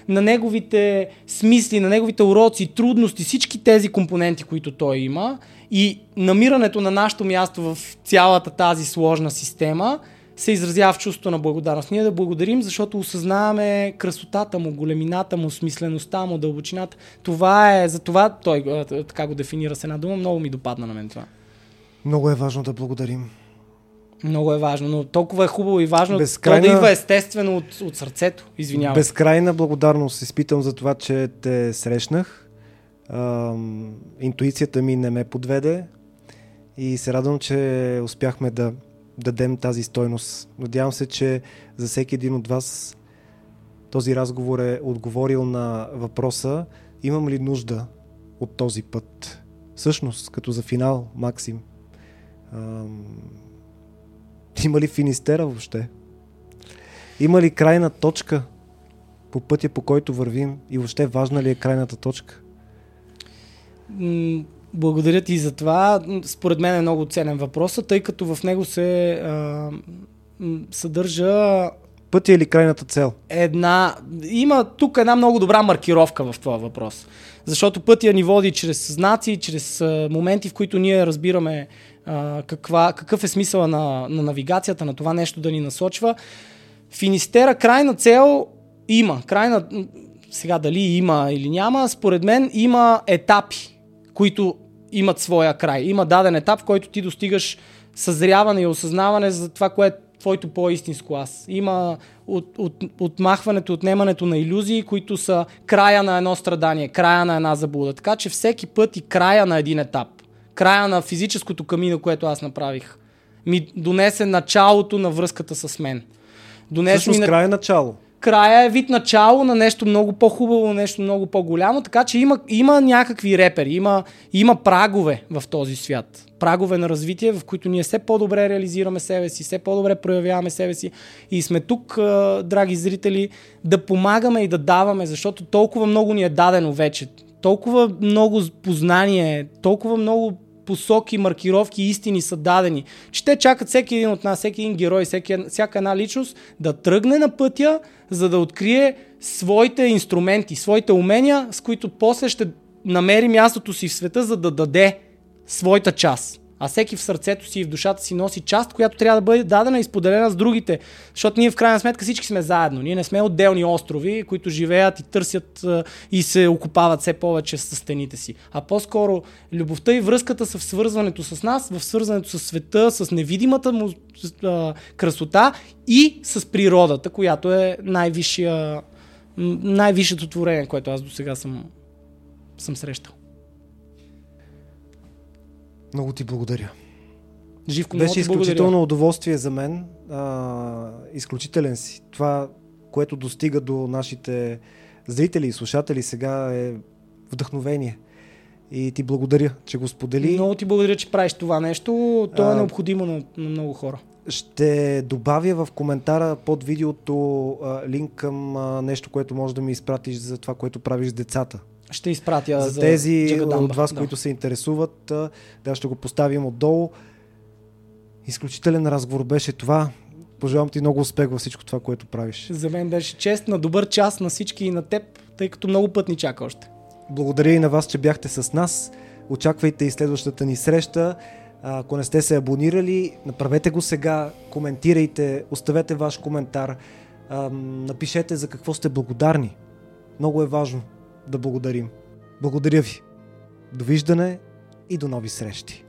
на неговите смисли, на неговите уроци, трудности, всички тези компоненти, които той има и намирането на нашето място в цялата тази сложна система се изразява в чувството на благодарност. Ние да благодарим, защото осъзнаваме красотата му, големината му, смислеността му, дълбочината. Това е, за това той така го дефинира с една дума. Много ми допадна на мен това. Много е важно да благодарим. Много е важно, но толкова е хубаво и важно Безкрайна- то да идва естествено от, от сърцето. Извинявам. Безкрайна благодарност изпитам за това, че те срещнах. Ам, интуицията ми не ме подведе и се радвам, че успяхме да дадем тази стойност. Надявам се, че за всеки един от вас този разговор е отговорил на въпроса имам ли нужда от този път. Всъщност, като за финал, Максим, ам... има ли финистера въобще? Има ли крайна точка по пътя, по който вървим и въобще важна ли е крайната точка? Благодаря ти за това. Според мен е много ценен въпрос, тъй като в него се а, съдържа Пътя или крайната цел? Една, има тук една много добра маркировка в това въпрос. Защото пътя ни води чрез знаци, чрез моменти, в които ние разбираме каква, какъв е смисъла на, на навигацията, на това нещо да ни насочва. Финистера крайна цел има. Крайна, сега дали има или няма, според мен има етапи, които имат своя край. Има даден етап, в който ти достигаш съзряване и осъзнаване за това, което е твоето по-истинско аз. Има от, от, отмахването, отнемането на иллюзии, които са края на едно страдание, края на една заблуда. Така че всеки път и края на един етап, края на физическото камино, което аз направих, ми донесе началото на връзката с мен. Донесе Всъщност ми края е начало края е вид начало на нещо много по-хубаво, нещо много по-голямо, така че има, има някакви репери, има, има прагове в този свят. Прагове на развитие, в които ние все по-добре реализираме себе си, все по-добре проявяваме себе си и сме тук, драги зрители, да помагаме и да даваме, защото толкова много ни е дадено вече. Толкова много познание, толкова много посоки, маркировки, истини са дадени, че те чакат всеки един от нас, всеки един герой, всеки, всяка една личност да тръгне на пътя, за да открие своите инструменти, своите умения, с които после ще намери мястото си в света, за да даде своята част а всеки в сърцето си и в душата си носи част, която трябва да бъде дадена и споделена с другите. Защото ние в крайна сметка всички сме заедно. Ние не сме отделни острови, които живеят и търсят и се окупават все повече с стените си. А по-скоро любовта и връзката са в свързването с нас, в свързването с света, с невидимата му красота и с природата, която е най-висшето творение, което аз до сега съм, съм срещал. Много ти благодаря. Живко, Беше изключително благодаря. удоволствие за мен. А, изключителен си. Това, което достига до нашите зрители и слушатели сега е вдъхновение. И ти благодаря, че го сподели. Много ти благодаря, че правиш това нещо. То е а, необходимо на, на много хора. Ще добавя в коментара под видеото а, линк към а, нещо, което може да ми изпратиш за това, което правиш с децата. Ще изпратя за, за тези Джагадамба. от вас, да. които се интересуват. Да, ще го поставим отдолу. Изключителен разговор беше това. Пожелавам ти много успех във всичко това, което правиш. За мен беше чест на добър час на всички и на теб, тъй като много път ни чака още. Благодаря и на вас, че бяхте с нас. Очаквайте и следващата ни среща. Ако не сте се абонирали, направете го сега, коментирайте, оставете ваш коментар, напишете за какво сте благодарни. Много е важно да благодарим. Благодаря ви. Довиждане и до нови срещи.